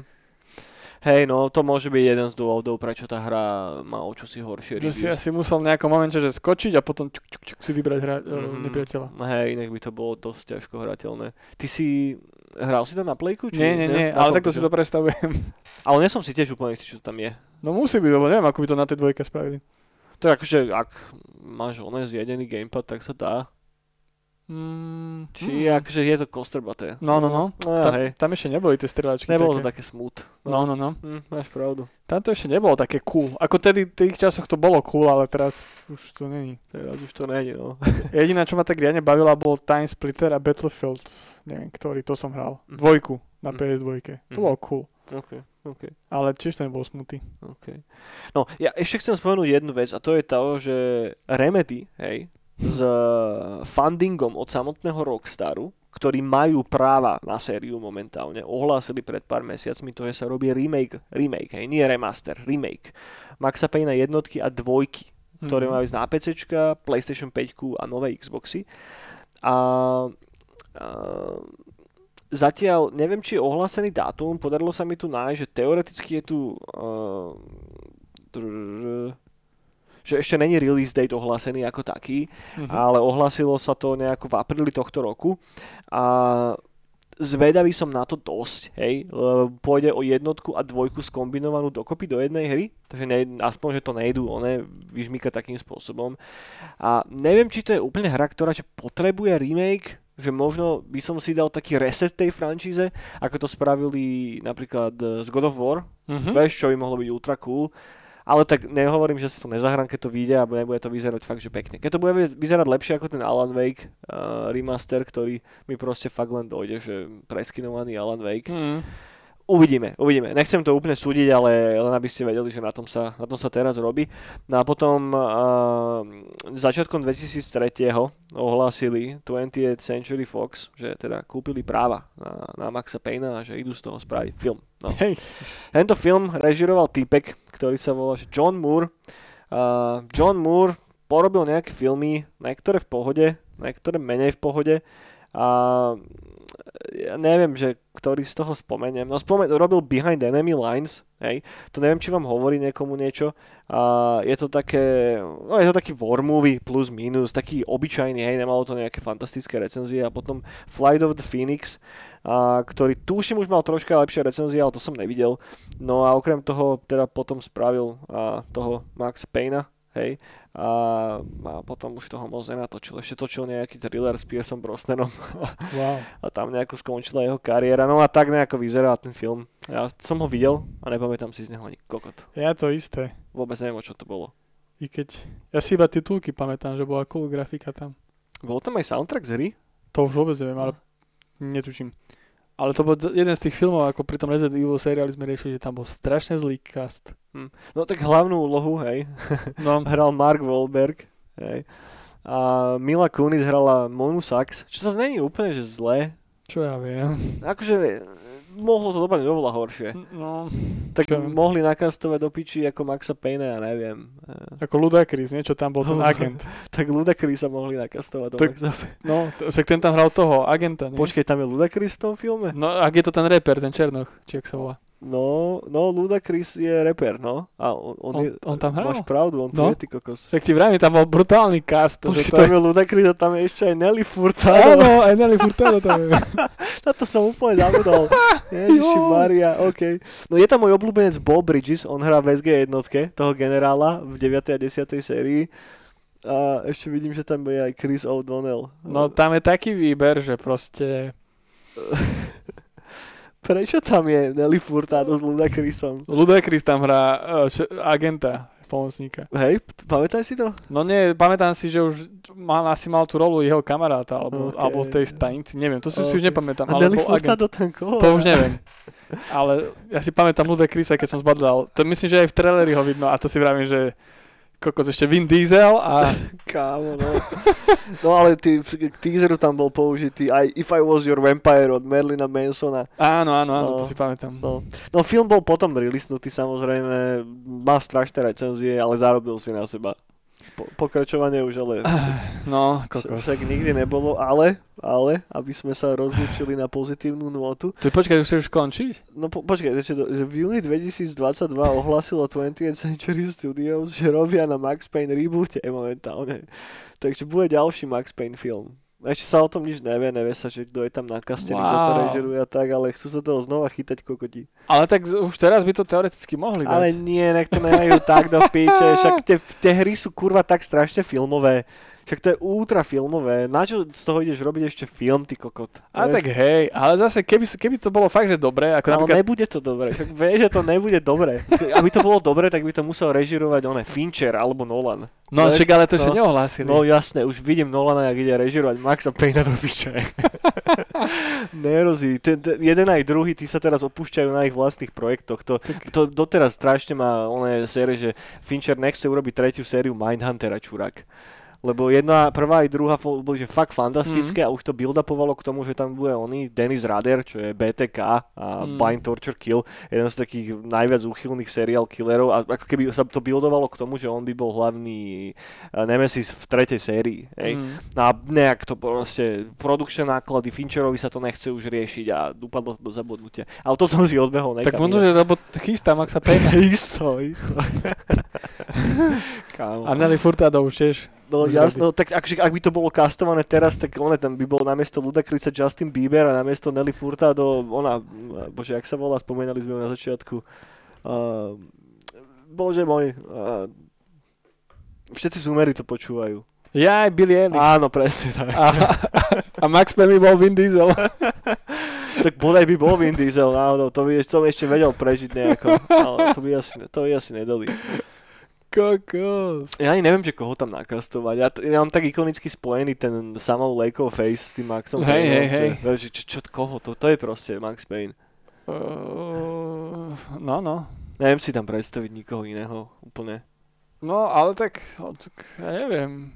Hej, no to môže byť jeden z dôvodov, prečo tá hra má o čosi horšie Že si asi musel v nejakom momente že skočiť a potom čuk, čuk, čuk, si vybrať hra, mm-hmm. nepriateľa. Hej, inak by to bolo dosť ťažko hrateľné. Ty si hral si to na plejku? Či nie, nie, nie, ale takto si to predstavujem. Ale nie som si tiež úplne istý, čo tam je. No musí byť, lebo neviem, ako by to na tej dvojke spravili. To je akože, ak máš oné zjedený gamepad, tak sa dá. Mm, Či mm. akože je to kostrbaté. No, no, no. No, Ta, hej. tam ešte neboli tie strieľačky Nebolo to také. také smooth. No, no, no. Hm, máš pravdu. Tam to ešte nebolo také cool. Ako tedy v tých časoch to bolo cool, ale teraz už to není. Teraz už to nejde, no. Jediné, čo ma tak riadne bavila, bol Time Splitter a Battlefield. Neviem, ktorý, to som hral. Mhm. Dvojku na Mhm. PS2. To Mhm. bolo cool. OK, OK, Ale tiež to nebol smutný. OK. No, ja ešte chcem spomenúť jednu vec a to je to, že Remedy, hej, s eh, fundingom od samotného Rockstaru, ktorí majú práva na sériu momentálne, ohlásili pred pár mesiacmi to, že sa robí remake, remake, hej, nie remaster, remake. Maxa Payne jednotky a dvojky, ktoré Mhm. majú ísť na PC, PlayStation 5 a nové Xboxy. A, a zatiaľ neviem, či je ohlásený dátum, podarilo sa mi tu nájsť, že teoreticky je tu uh, že ešte není release date ohlásený ako taký, Mhm. ale ohlasilo sa to nejako v apríli tohto roku a zvedavý som na to dosť, hej, pôjde o jednotku a dvojku skombinovanú dokopy do jednej hry, takže ne, aspoň, že to nejdu one vyžmýkať takým spôsobom. A neviem, či to je úplne hra, ktorá že potrebuje remake, že možno by som si dal taký reset tej franšíze, ako to spravili napríklad eh, z God of War, Mhm. Vieš, čo by mohlo byť ultra cool. Ale tak nehovorím, že si to nezahrám, keď to vyjde a nebude to vyzerať fakt, že pekne. Keď to bude vyzerať lepšie ako ten Alan Wake uh, remaster, ktorý mi proste fakt len dojde, že preskinovaný Alan Wake. Mhm. Uvidíme, uvidíme. Nechcem to úplne súdiť, ale len aby ste vedeli, že na tom sa, na tom sa teraz robí. No a potom uh, začiatkom 2003. ohlásili 20th Century Fox, že teda kúpili práva na, na Maxa Payna a že idú z toho spraviť film. No. Hej. Tento film režiroval týpek, ktorý sa volá že John Moore. Uh, John Moore porobil nejaké filmy, niektoré v pohode, niektoré menej v pohode. A ja neviem, že ktorý z toho spomeniem. No spomen- robil Behind Enemy Lines, hej. To neviem, či vám hovorí niekomu niečo. A je to také, no je to taký war movie plus minus, taký obyčajný, hej, nemalo to nejaké fantastické recenzie. A potom Flight of the Phoenix, a, ktorý tuším už mal troška lepšie recenzie, ale to som nevidel. No a okrem toho teda potom spravil a, toho Max Payna, hej, a, a potom už toho moc nenatočil. Ešte točil nejaký thriller s Pierceom Brosnanom Wow. a tam nejako skončila jeho kariéra. No a tak nejako vyzerá ten film. Ja som ho videl a nepamätám si z neho ani kokot. Ja to isté. Vôbec neviem, čo to bolo. I keď... Ja si iba titulky pamätám, že bola cool grafika tam. Bol tam aj soundtrack z hry? To už vôbec neviem, ale netuším. Ale to bol jeden z tých filmov, ako pri tom Resident Evil seriáli sme riešili, že tam bol strašne zlý cast. No tak hlavnú úlohu, hej, No, hral Mark Wahlberg, hej. A Mila Kunis hrala Monu Sachs, čo sa není úplne, že zlé. čo ja viem. Akože e, mohlo to dopadnúť oveľa horšie. No, Tak čo mohli nakastovať do piči ako Maxa Payne, ja neviem. E, ako Ludacris, niečo tam bol ten agent. Tak Ludacris sa mohli nakastovať do Tak- Maxa Payne. No, však ten tam hral toho, agenta, nie? Počkej, tam je Ludacris v tom filme? No, ak je to ten reper, ten Černoch, či jak sa volá. No, no Ludacris je reper, no. A on, on, On, je, on tam hral? Máš pravdu, on tu No. je, ty kokos. Však ti vravím, tam bol brutálny cast. Počkej, to tam je... Ludacris a tam je ešte aj Nelly Furtado. Áno, aj Nelly Furtado tam je. Na to som úplne zabudol. Ježiši Jo. Maria, OK. No je tam môj obľúbenec Bob Bridges, on hrá v SG jednotke, toho generála v 9. a 10. sérii. A ešte vidím, že tam je aj Chris O'Donnell. No tam je taký výber, že proste Prečo tam je Nelly Furtado s Ludacrisom? Ludacris tam hrá uh, š- agenta, pomocníka. Hej, p- pamätaj si to? No nie, pamätám si, že už mal, asi mal tú rolu jeho kamaráta, alebo, Ok. alebo v tej stanici, neviem, to si, si už nepamätám, A ale Nelly. Furtado tam koho? To už neviem. Ale ja si pamätám Ludacrisa, keď som zbadal. To myslím, že aj v traileri ho vidno a to si vravím, že kokos ešte Vin Diesel a Kámo, no. No ale ty, k teaseru tam bol použitý aj If I Was Your Vampire od Merlina Mansona. áno, áno, áno, No. to si pamätám. No. no film bol potom releasnutý samozrejme, má strašné recenzie, ale zarobil si na seba. Po, pokračovanie už ale No, vš- kokos. však nikdy nebolo, ale, ale, aby sme sa rozlúčili na pozitívnu nôtu. Tu počkaj, už chceš končiť? No po, počkaj, že v júni 2022 ohlásilo 20th Century Studios, že robia na Max Payne reboote momentálne. Takže bude ďalší Max Payne film. Ešte sa o tom nič nevie, nevie sa, že kto je tam nakastený, kto to Wow. režiruje a tak, ale chcú sa toho znova chytať kokoti. Ale tak už teraz by to teoreticky mohli dať. Ale nie, nech to nehajú tak do píče, však tie, tie hry sú kurva tak strašne filmové. Však to je ultra filmové. Na čo z toho ideš robiť ešte film, ty kokot? A Vieš? tak hej, ale zase keby, keby to bolo fakt, že dobré, ako Ale napríklad... nebude to dobre. Však vieš, že to nebude dobre. Aby to bolo dobre, tak by to musel režirovať one Fincher alebo Nolan. No však ale to ešte no. neohlásili. No jasné, už vidím Nolana, jak ide režirovať Maxa Payna do piče. Nerozí. Ten, ten, jeden aj druhý, tí sa teraz opúšťajú na ich vlastných projektoch. To, to doteraz strašne má oné série, že Fincher nechce urobiť tretiu sériu Mindhuntera, čurák. Lebo jedna, prvá aj druhá boli že fakt fantastické mm. a už to build-upovalo k tomu, že tam bude oný Dennis Rader, čo je BTK a Mm. Bind Torture Kill, jeden z takých najviac úchylných seriál killerov a ako keby sa to buildovalo k tomu, že on by bol hlavný eh, Nemesis v tretej sérii. Hej. Mm. No a nejak to proste, produkčné náklady, Fincherovi sa to nechce už riešiť a upadlo to do zabudnutia. Ale to som si odbehol nekam. Tak možno, že lebo chystá Maxa Payne. isto, isto. Kámo. A Nelly Furtado už tiež. No jasno, tak ak, ak by to bolo kastované teraz, tak one tam by bol namiesto Ludakrisa Justin Bieber a namiesto Nelly Furtado, ona, bože, jak sa volá, spomenali sme ju na začiatku. Uh, bože môj, uh, všetci zúmery to počúvajú. Ja aj Billy Eilish. Áno, presne tak. A, a Max by bol Vin Diesel. tak bodaj by bol Vin Diesel náhodou, to by, to by ešte vedel prežiť nejako, ale to by asi, to by asi nedali. Kokos. Ja ani neviem, že koho tam nakastovať. Ja, t- ja mám tak ikonicky spojený ten samou Lakeov face s tým Maxom Hej, Payneom, hej, hej. Že čo, čo, koho to? To je proste Max Payne. Uh, no, no. Neviem si tam predstaviť nikoho iného úplne. No, ale tak, no, tak ja neviem.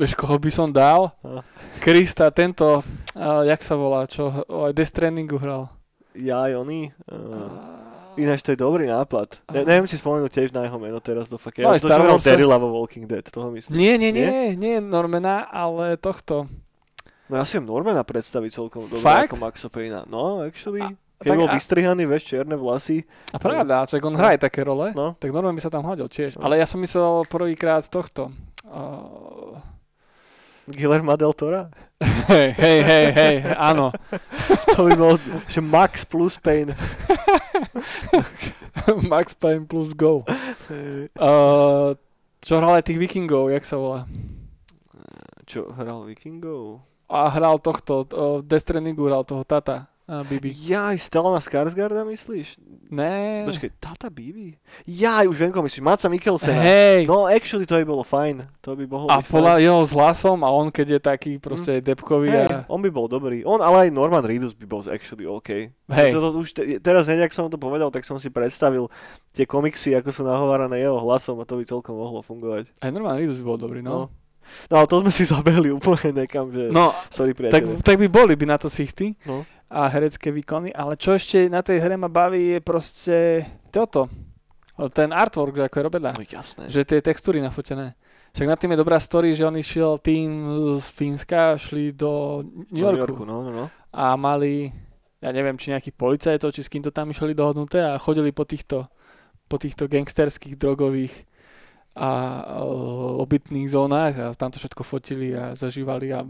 Vieš, koho by som dal? No. Krista, tento, uh, jak sa volá, čo aj Death Strandingu hral. Ja aj oni. Uh, ináč to je dobrý nápad. Ne, neviem si spomenúť tiež na jeho meno teraz do fakt. No Ja, to, Wars. Darryla vo Walking Dead, toho myslím. Nie, nie, Nie? nie, nie Normana, ale tohto. No ja si viem Normana predstaviť celkom dobre Fakt? ako Maxa Payna. No, actually. A- Keď tak bol a- vystrihaný, vieš, čierne vlasy. A pravda, čak on hrá aj také role, No. tak Norman by sa tam hodil tiež. No. Ale ja som myslel prvýkrát tohto. Uh, Guillermo del Tora. hej, hej, hej, hej, áno. To by bol, že Max plus Payne. Max Payne plus Go. Uh, čo hral aj tých vikingov, jak sa volá? Čo, hral Vikingov? A hral tohto, uh, Death Strandingu hral toho Tata. Bibi. Jaj, Stellana Skarsgarda myslíš? Ne. Počkej, Tata Bibi? Jaj, už viem, koho myslíš. Maca Mikkelsena. Hej. No, actually, to by bolo fajn. To by mohlo a podľa jeho s hlasom a on keď je taký proste depkový Hej, a... on by bol dobrý. On, ale aj Norman Reedus by bol actually OK. Hej. Toto už te, teraz hneď, ak som to povedal, tak som si predstavil tie komiksy, ako sú nahovárané jeho hlasom a to by celkom mohlo fungovať. Aj normálne Ridus by bol dobrý, no. No ale to sme si zabehli úplne nekam, že... No, Sorry, tak, tak by boli by na to sichty No. A herecké výkony, ale čo ešte na tej hre ma baví je proste toto. Ten artwork, že ako je robená. No jasné. Že tie textúry nafotené. Však na tým je dobrá story, že on išiel tým z Fínska, šli do New Do Yorku, no, no, no. a mali, ja neviem, či nejakí policajtov, či s kým to tam išli dohodnuté a chodili po týchto, po týchto gangsterských, drogových a obytných zónach a tam to všetko fotili a zažívali a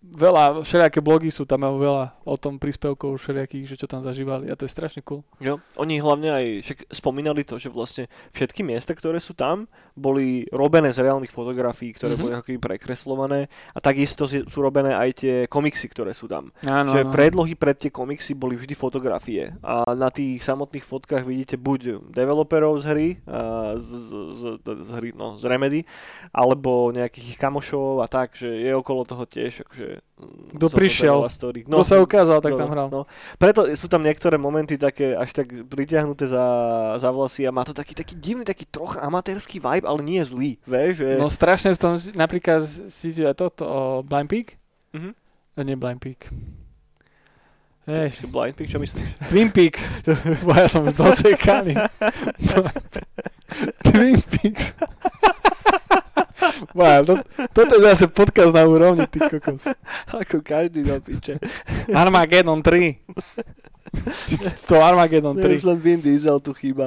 veľa, všelijaké blogy sú, tam majú veľa o tom príspevkov všelijakých, že čo tam zažívali a to je strašne cool. Jo, oni hlavne aj však spomínali to, že vlastne všetky miesta, ktoré sú tam, boli robené z reálnych fotografií, ktoré Mhm. mm-hmm. boli ako prekreslované a takisto sú robené aj tie komiksy, ktoré sú tam. Áno, že predlohy pred tie komiksy boli vždy fotografie a na tých samotných fotkách vidíte buď developerov z hry, z, z, z, z, hry no, z Remedy, alebo nejakých kamošov a tak, že je okolo toho tiež akože mm, Kto prišiel? Story. Kto sa ukázal, tak no, tam hral. No. Preto sú tam niektoré momenty také až tak pritiahnuté za, za vlasy a má to taký, taký divný, taký trocha amatérsky vibe, ale nie zlý, vieš, že... No strašne som si- napríklad si aj toto o Blind Peak? Mhm. Eh, Nie Blind Peak. Čo, Blind Peak, čo myslíš? Twin Peaks. Ja som dosekaný. Twin Peaks. Wow, to, toto je zase podcast na úrovni, ty kokos. Ako každý do piče. Armageddon 3. Z toho Armageddon Ne, už 3. len Vin Diesel tu chýba.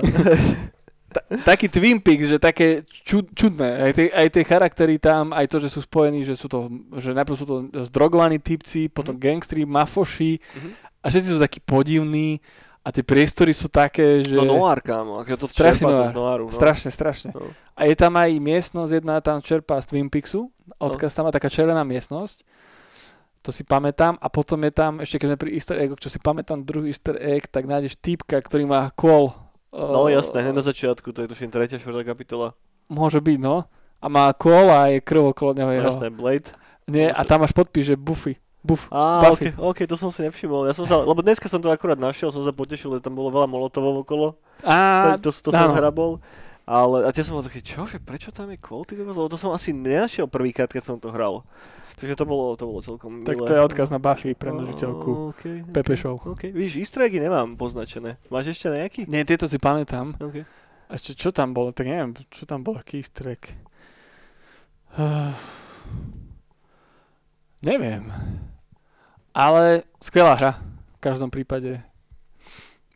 Ta- taký Twin Peaks, že také čud, čudné. Aj tie, aj tie charaktery tam, aj to, že sú spojení, že sú to, že najprv sú to zdrogovaní typci, potom Mhm. gangstri, mafoši Mhm. a všetci sú takí podivní A tie priestory sú také, že... No noir, kámo, ako to Strašne noir. z noiru. No. Strašne, strašne. No. A je tam aj miestnosť, jedna tam čerpá z Twin Peaksu, odkaz tam má taká červená miestnosť, to si pamätám, a potom je tam, ešte keď sme pri easter eggoch, čo si pamätám, druhý easter egg, tak nájdeš týpka, ktorý má kôl. No eh, jasné, hneď na začiatku, to je tuším tretia, štvrtá kapitola. Môže byť, no. A má kôl a je krv okolo neho. No, jasné, Blade. Nie, a tam máš podpis, že Buffy. Buff. Á, Buffy. okay, OK, to som si nevšimol. Ja som sa, lebo dneska som to akurát našiel, som sa potešil, že tam bolo veľa molotovov okolo. A, to, to, to som hrabol. Ale a tie som bol taký, čo, že prečo tam je kvôl, ty kokos? Lebo to som asi nenašiel prvýkrát, keď som to hral. Takže to bolo, to bolo celkom tak milé. to je odkaz na Buffy, premnožiteľku. Okay, Pepe Show. OK, víš, easter eggy nemám poznačené. Máš ešte nejaký? Nie, tieto si pamätám. OK. A ešte čo tam bolo? Tak neviem, čo tam bol, aký easter egg. Uh, neviem. Ale skvelá hra. V každom prípade.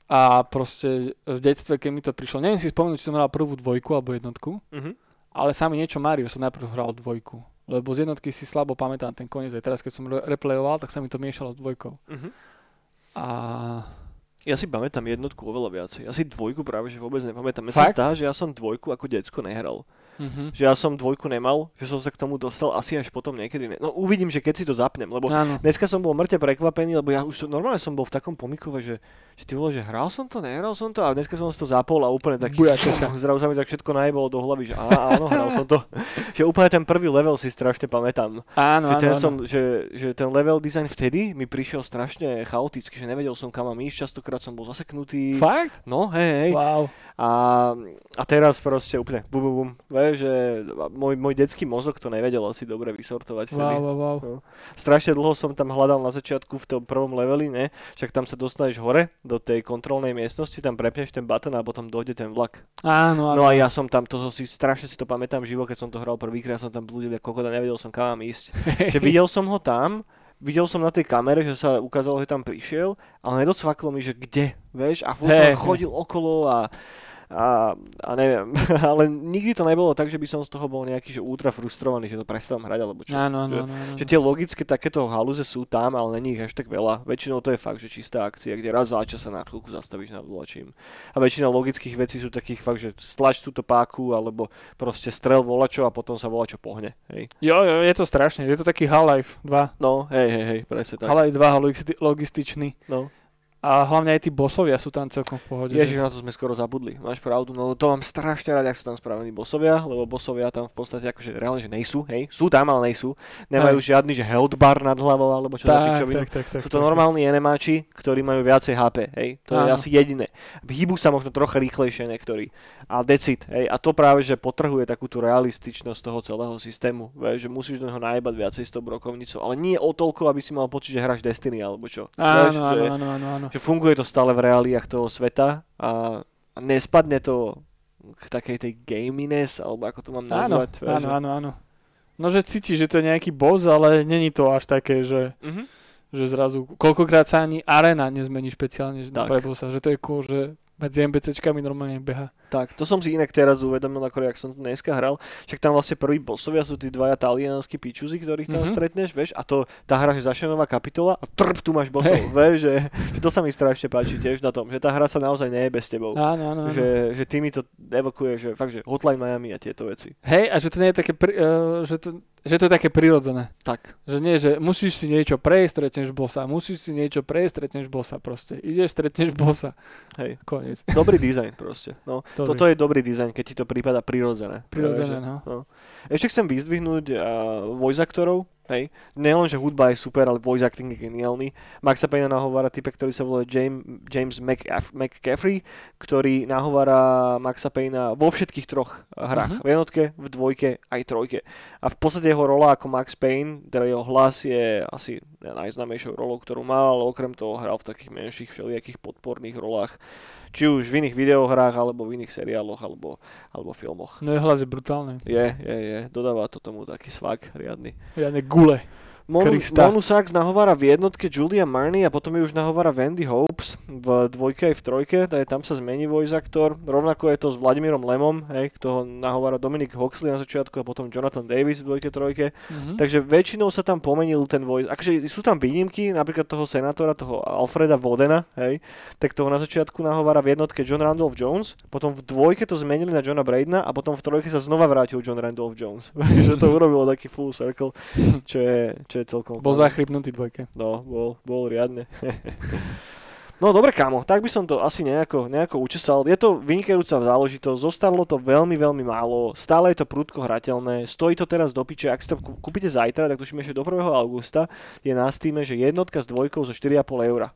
A proste v detstve, keď mi to prišlo, neviem si spomenúť, či som hral prvú dvojku alebo jednotku, Mhm. ale sa mi niečo Mario som najprv hral dvojku. Lebo z jednotky si slabo pamätám ten koniec. Aj teraz, keď som re- replayoval, tak sa mi to miešalo s dvojkou. Mhm. A Ja si pamätám jednotku oveľa viacej. Ja si dvojku práve že vôbec nepamätám. Mne sa zdá, že ja som dvojku ako decko nehral. Mhm. Že ja som dvojku nemal, že som sa k tomu dostal asi až potom niekedy. Ne- no uvidím, že keď si to zapnem, lebo Áno. Dneska som bol mŕte prekvapený, lebo ja už normálne som bol v takom pomikove, že, že ty vole, že hral som to, nehral som to a dneska som si to zapol a úplne taký, zrazu sa mi tak všetko najbolo do hlavy, že á, áno, hral som to. že úplne ten prvý level si strašne pamätám. Áno, že, áno, ten áno. som, že, že ten level design vtedy mi prišiel strašne chaoticky, že nevedel som kam mám ísť, častokrát som bol zaseknutý. Fakt? No, hej, hej. Wow. A, a teraz proste úplne bum, bum, bum. Že môj, môj detský mozog to nevedel asi dobre vysortovať vtedy. Wow, wow, wow. No. Strašne dlho som tam hľadal na začiatku v tom prvom leveli, ne? Však tam sa dostaneš hore do tej kontrolnej miestnosti, tam prepneš ten button a potom dojde ten vlak. Áno, áno. No a ja som tam, to si strašne si to pamätám živo, keď som to hral prvýkrát, som tam blúdil ako kokot a nevedel som kam mám ísť. že videl som ho tam, videl som na tej kamere, že sa ukázalo, že tam prišiel, ale nedocvaklo mi, že kde, vieš, a furt som chodil okolo a a, a neviem, ale nikdy to nebolo tak, že by som z toho bol nejaký že ultra frustrovaný, že to prestávam hrať alebo čo. Áno, áno, áno, áno. že tie logické takéto halúze sú tam, ale není ich až tak veľa. Väčšinou to je fakt, že čistá akcia, kde raz za čas sa na chvíľku zastavíš nad volačím. A väčšina logických vecí sú takých fakt, že stlač túto páku, alebo proste strel volačo a potom sa volačo pohne. Hej. Jo, jo, je to strašne. Je to taký Half-Life 2. No, hej, hej, hej, presne tak. Half-Life 2 logisti- logističný. No. A hlavne aj tí bossovia sú tam celkom v pohode. Ježiš, že- na to sme skoro zabudli. Máš pravdu, no to mám strašne rád, ak sú tam spravení bosovia, lebo bosovia tam v podstate akože reálne, že nejsú, hej, sú tam, ale nejsú. Nemajú žiadny, že health bar nad hlavou, alebo čo tak, tak, tak, tak, Sú to tak, normálni enemáči, ktorí majú viacej HP, hej. To je Áno. asi jediné. Hýbu sa možno trocha rýchlejšie niektorí. A decit, hej. A to práve, že potrhuje takú tú realističnosť toho celého systému. Vieš, že musíš do neho najbať viacej s tou brokovnicou. Ale nie o toľko, aby si mal pocit, že hráš Destiny alebo čo. Áno, áno, áno, áno, áno. Že funguje to stále v reáliách toho sveta a, nespadne to k takej tej gaminess, alebo ako to mám Áno, nazvať. vieš, áno, že- áno, áno. No, že cítiš, že to je nejaký boss, ale není to až také, že, Mhm. že zrazu, koľkokrát sa ani arena nezmení špeciálne Tak. pre bossa, že to je cool, že medzi NPCčkami normálne beha. Tak, to som si inak teraz uvedomil, ako jak som to dneska hral. Však tam vlastne prví bossovia sú tí dvaja talianskí pičuzy, ktorých tam Mhm. stretneš, vieš, a to tá hra, že začne nová kapitola a trp, tu máš bossov, vieš, že, že, to sa mi strašne páči tiež na tom, že tá hra sa naozaj neje bez tebou. Áno, áno, áno. Že, že ty mi to evokuje, že fakt, že Hotline Miami a tieto veci. Hej, a že to nie je také, pri, uh, že, to, že to je také prirodzené. Tak, Že nie, že musíš si niečo prejsť, stretneš bossa, musíš si niečo prejsť, stretneš bossa proste. Ideš, stretneš bossa. hej, Koniec. dobrý dizajn proste. No, Dobrý. toto je dobrý dizajn, keď ti to prípada prirodzené. Prirodzené, že- no. Ešte chcem vyzdvihnúť uh, voice aktorov, hej. Nielen, že hudba je super, ale voice acting je geniálny. Maxa Payne nahovára type, ktorý sa volá James, James McCaffrey, ktorý nahovára Maxa Payna vo všetkých troch hrách. Mhm. V jednotke, v dvojke, aj trojke. A v podstate jeho rola ako Max Payne, teda jeho hlas je asi najznámejšou rolou, ktorú mal, ale okrem toho hral v takých menších všelijakých podporných rolách. Či už v iných videohrách, alebo v iných seriáloch, alebo, alebo filmoch. No jeho hlas je brutálny. Je, je, je. Dodáva to tomu taký svak riadny. Riadne gule. Monu, Krista. Monu Sachs nahovára v jednotke Julia Marney a potom ju už nahovára Wendy Hopes v dvojke aj v trojke, taj, tam sa zmení voice actor. Rovnako je to s Vladimírom Lemom, hej, kto ho nahovára Dominic Hoxley na začiatku a potom Jonathan Davis v dvojke, trojke. Mhm. Takže väčšinou sa tam pomenil ten voice. Akože sú tam výnimky, napríklad toho senátora, toho Alfreda Vodena, hej, tak toho na začiatku nahovára v jednotke John Randolph Jones, potom v dvojke to zmenili na Johna Bradena a potom v trojke sa znova vrátil John Randolph Jones. Takže to urobilo taký full circle, čo je, čo je celkom... Bol fajn. zachrybnutý dvojke. No, bol, bol riadne. No dobre kámo, tak by som to asi nejako, nejako učesal. Je to vynikajúca záležitosť, zostarlo to veľmi, veľmi málo, stále je to prudko hrateľné, stojí to teraz do piče, ak si to kú- kúpite zajtra, tak tuším ešte do 1. augusta, je na Steam, že jednotka s dvojkou za 4,5 eura.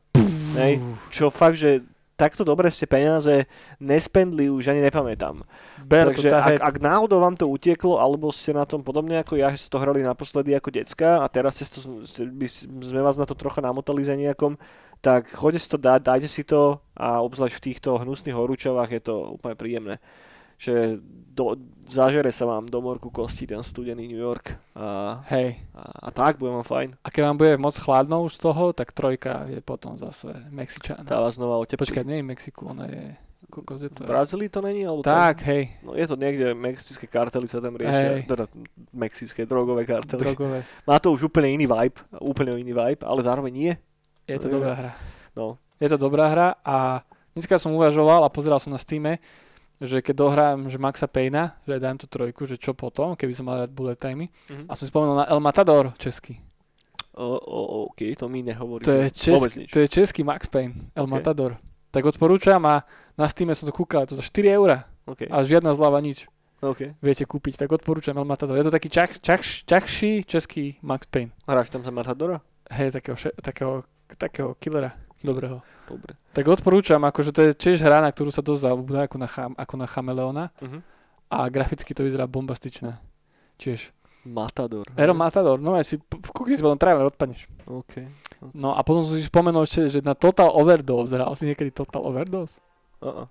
Hej, čo fakt, že takto dobre ste peniaze nespendli už ani nepamätám. Ber to Takže ak, ak náhodou vám to utieklo, alebo ste na tom podobne ako ja, že ste to hrali naposledy ako decka a teraz ste to, by, sme vás na to trocha namotali za nejakom, tak choďte si to dať, dajte si to a obzvlášť v týchto hnusných horúčavách je to úplne príjemné. Že do, zažere sa vám do morku kosti ten studený New York a, Hej. a, a tak, bude vám fajn. A keď vám bude moc chladno už z toho, tak trojka je potom zase Mexičan. Tá vás znova oteplí. Počkaj, nie je Mexiku, ona je... Kokos je V to? Brazílii to není? Alebo Tak, hej, No je to niekde, mexické kartely sa tam riešia, Hej. teda mexické drogové kartely. drogové. Má to už úplne iný vibe, úplne iný vibe, ale zároveň nie. Je to No, dobrá hra. No, Je to dobrá hra a dneska som uvažoval a pozeral som na Steam, že keď dohrám že Maxa Payna, že dám tú trojku, že čo potom, keby som mal rád bullet timey. Mhm. A som si spomenul na El Matador český. o, o, OK, to mi nehovorí. To je, český, nič. to je český Max Payne, El Ok. Matador. Tak odporúčam a na Steam som to kúkal, to za 4 eurá OK, a žiadna zľava nič OK. viete kúpiť, tak odporúčam El Matador. Je to taký čach, čach, čachší český Max Payne. Hráš tam za Matadora? Hej, takého, takého, takého killera dobrého. Dobre. Tak odporúčam, akože to je tiež hra, na ktorú sa dosť zabúda, ako na, cham, ako na chameleona Uh-huh. a graficky to vyzerá bombastičné. Tiež. Matador. Ero Matador, no aj si, kúkni si potom trailer, odpadneš. OK. No a potom som si spomenul ešte, že na Total Overdose, hral si niekedy Total Overdose? Uh-uh.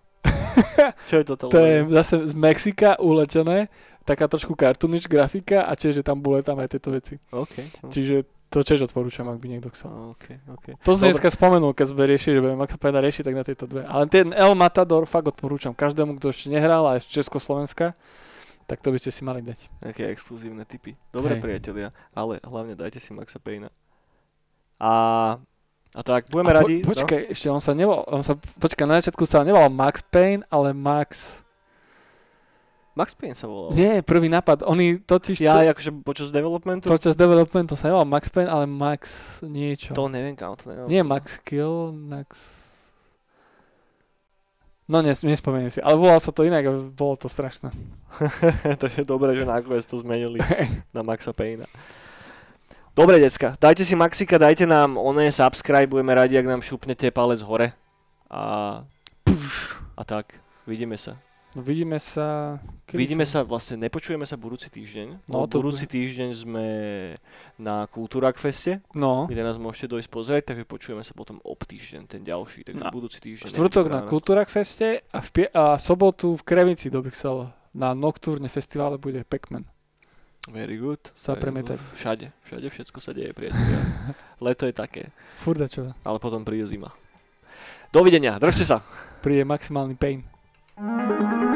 Čo je toto? To je zase z Mexika uletené, taká trošku cartoonish grafika a tiež, že tam boli tam aj tieto veci. OK. Čiže to tiež odporúčam, ak by niekto chcel. OK, OK. To som dneska spomenul, keď sme riešili, že budeme Maxa Payna riešiť, tak na tieto dve. Ale ten El Matador fakt odporúčam každému, kto ešte nehral, a z Československa, tak to by ste si mali dať. Nejaké exkluzívne typy. Dobre, Hej. priatelia, ale hlavne dajte si Maxa Payna. A, a tak, budeme A po, radi. počkaj, ešte on sa nevolal, on sa, počkaj, na začiatku sa nevolal Max Payne, ale Max... Max Payne sa volal. Nie, prvý nápad, oni totiž... Ja, to, akože počas developmentu? počas developmentu sa nevolal Max Payne, ale Max niečo. To neviem, kam to neviem. Nie Max Kill, Max... No nes, nespomeniem si, ale volal sa to inak a bolo to strašné. to je dobré, že nakoniec to zmenili na Maxa Payna. Dobre, decka, dajte si Maxika, dajte nám oné subscribe, budeme radi, ak nám šupnete palec hore. A, a tak, vidíme sa. No vidíme sa... kedy Vidíme sa... sa, vlastne nepočujeme sa budúci týždeň. No, No, to budúci týždeň sme na Kultúrak feste, No, kde nás môžete dojsť pozrieť, takže počujeme sa potom ob týždeň, ten ďalší, takže No. budúci týždeň. štvrtok na. Kultúrak feste a, v pie- a sobotu v Kremici do Bixel na Nocturne festivale bude Pac-Man. Very good. Sa premietať. Všade, všade všetko sa deje, priatelia. Leto je také, Furda čo? ale potom príde zima. Dovidenia, držte sa. Príde maximálny pain. thank you.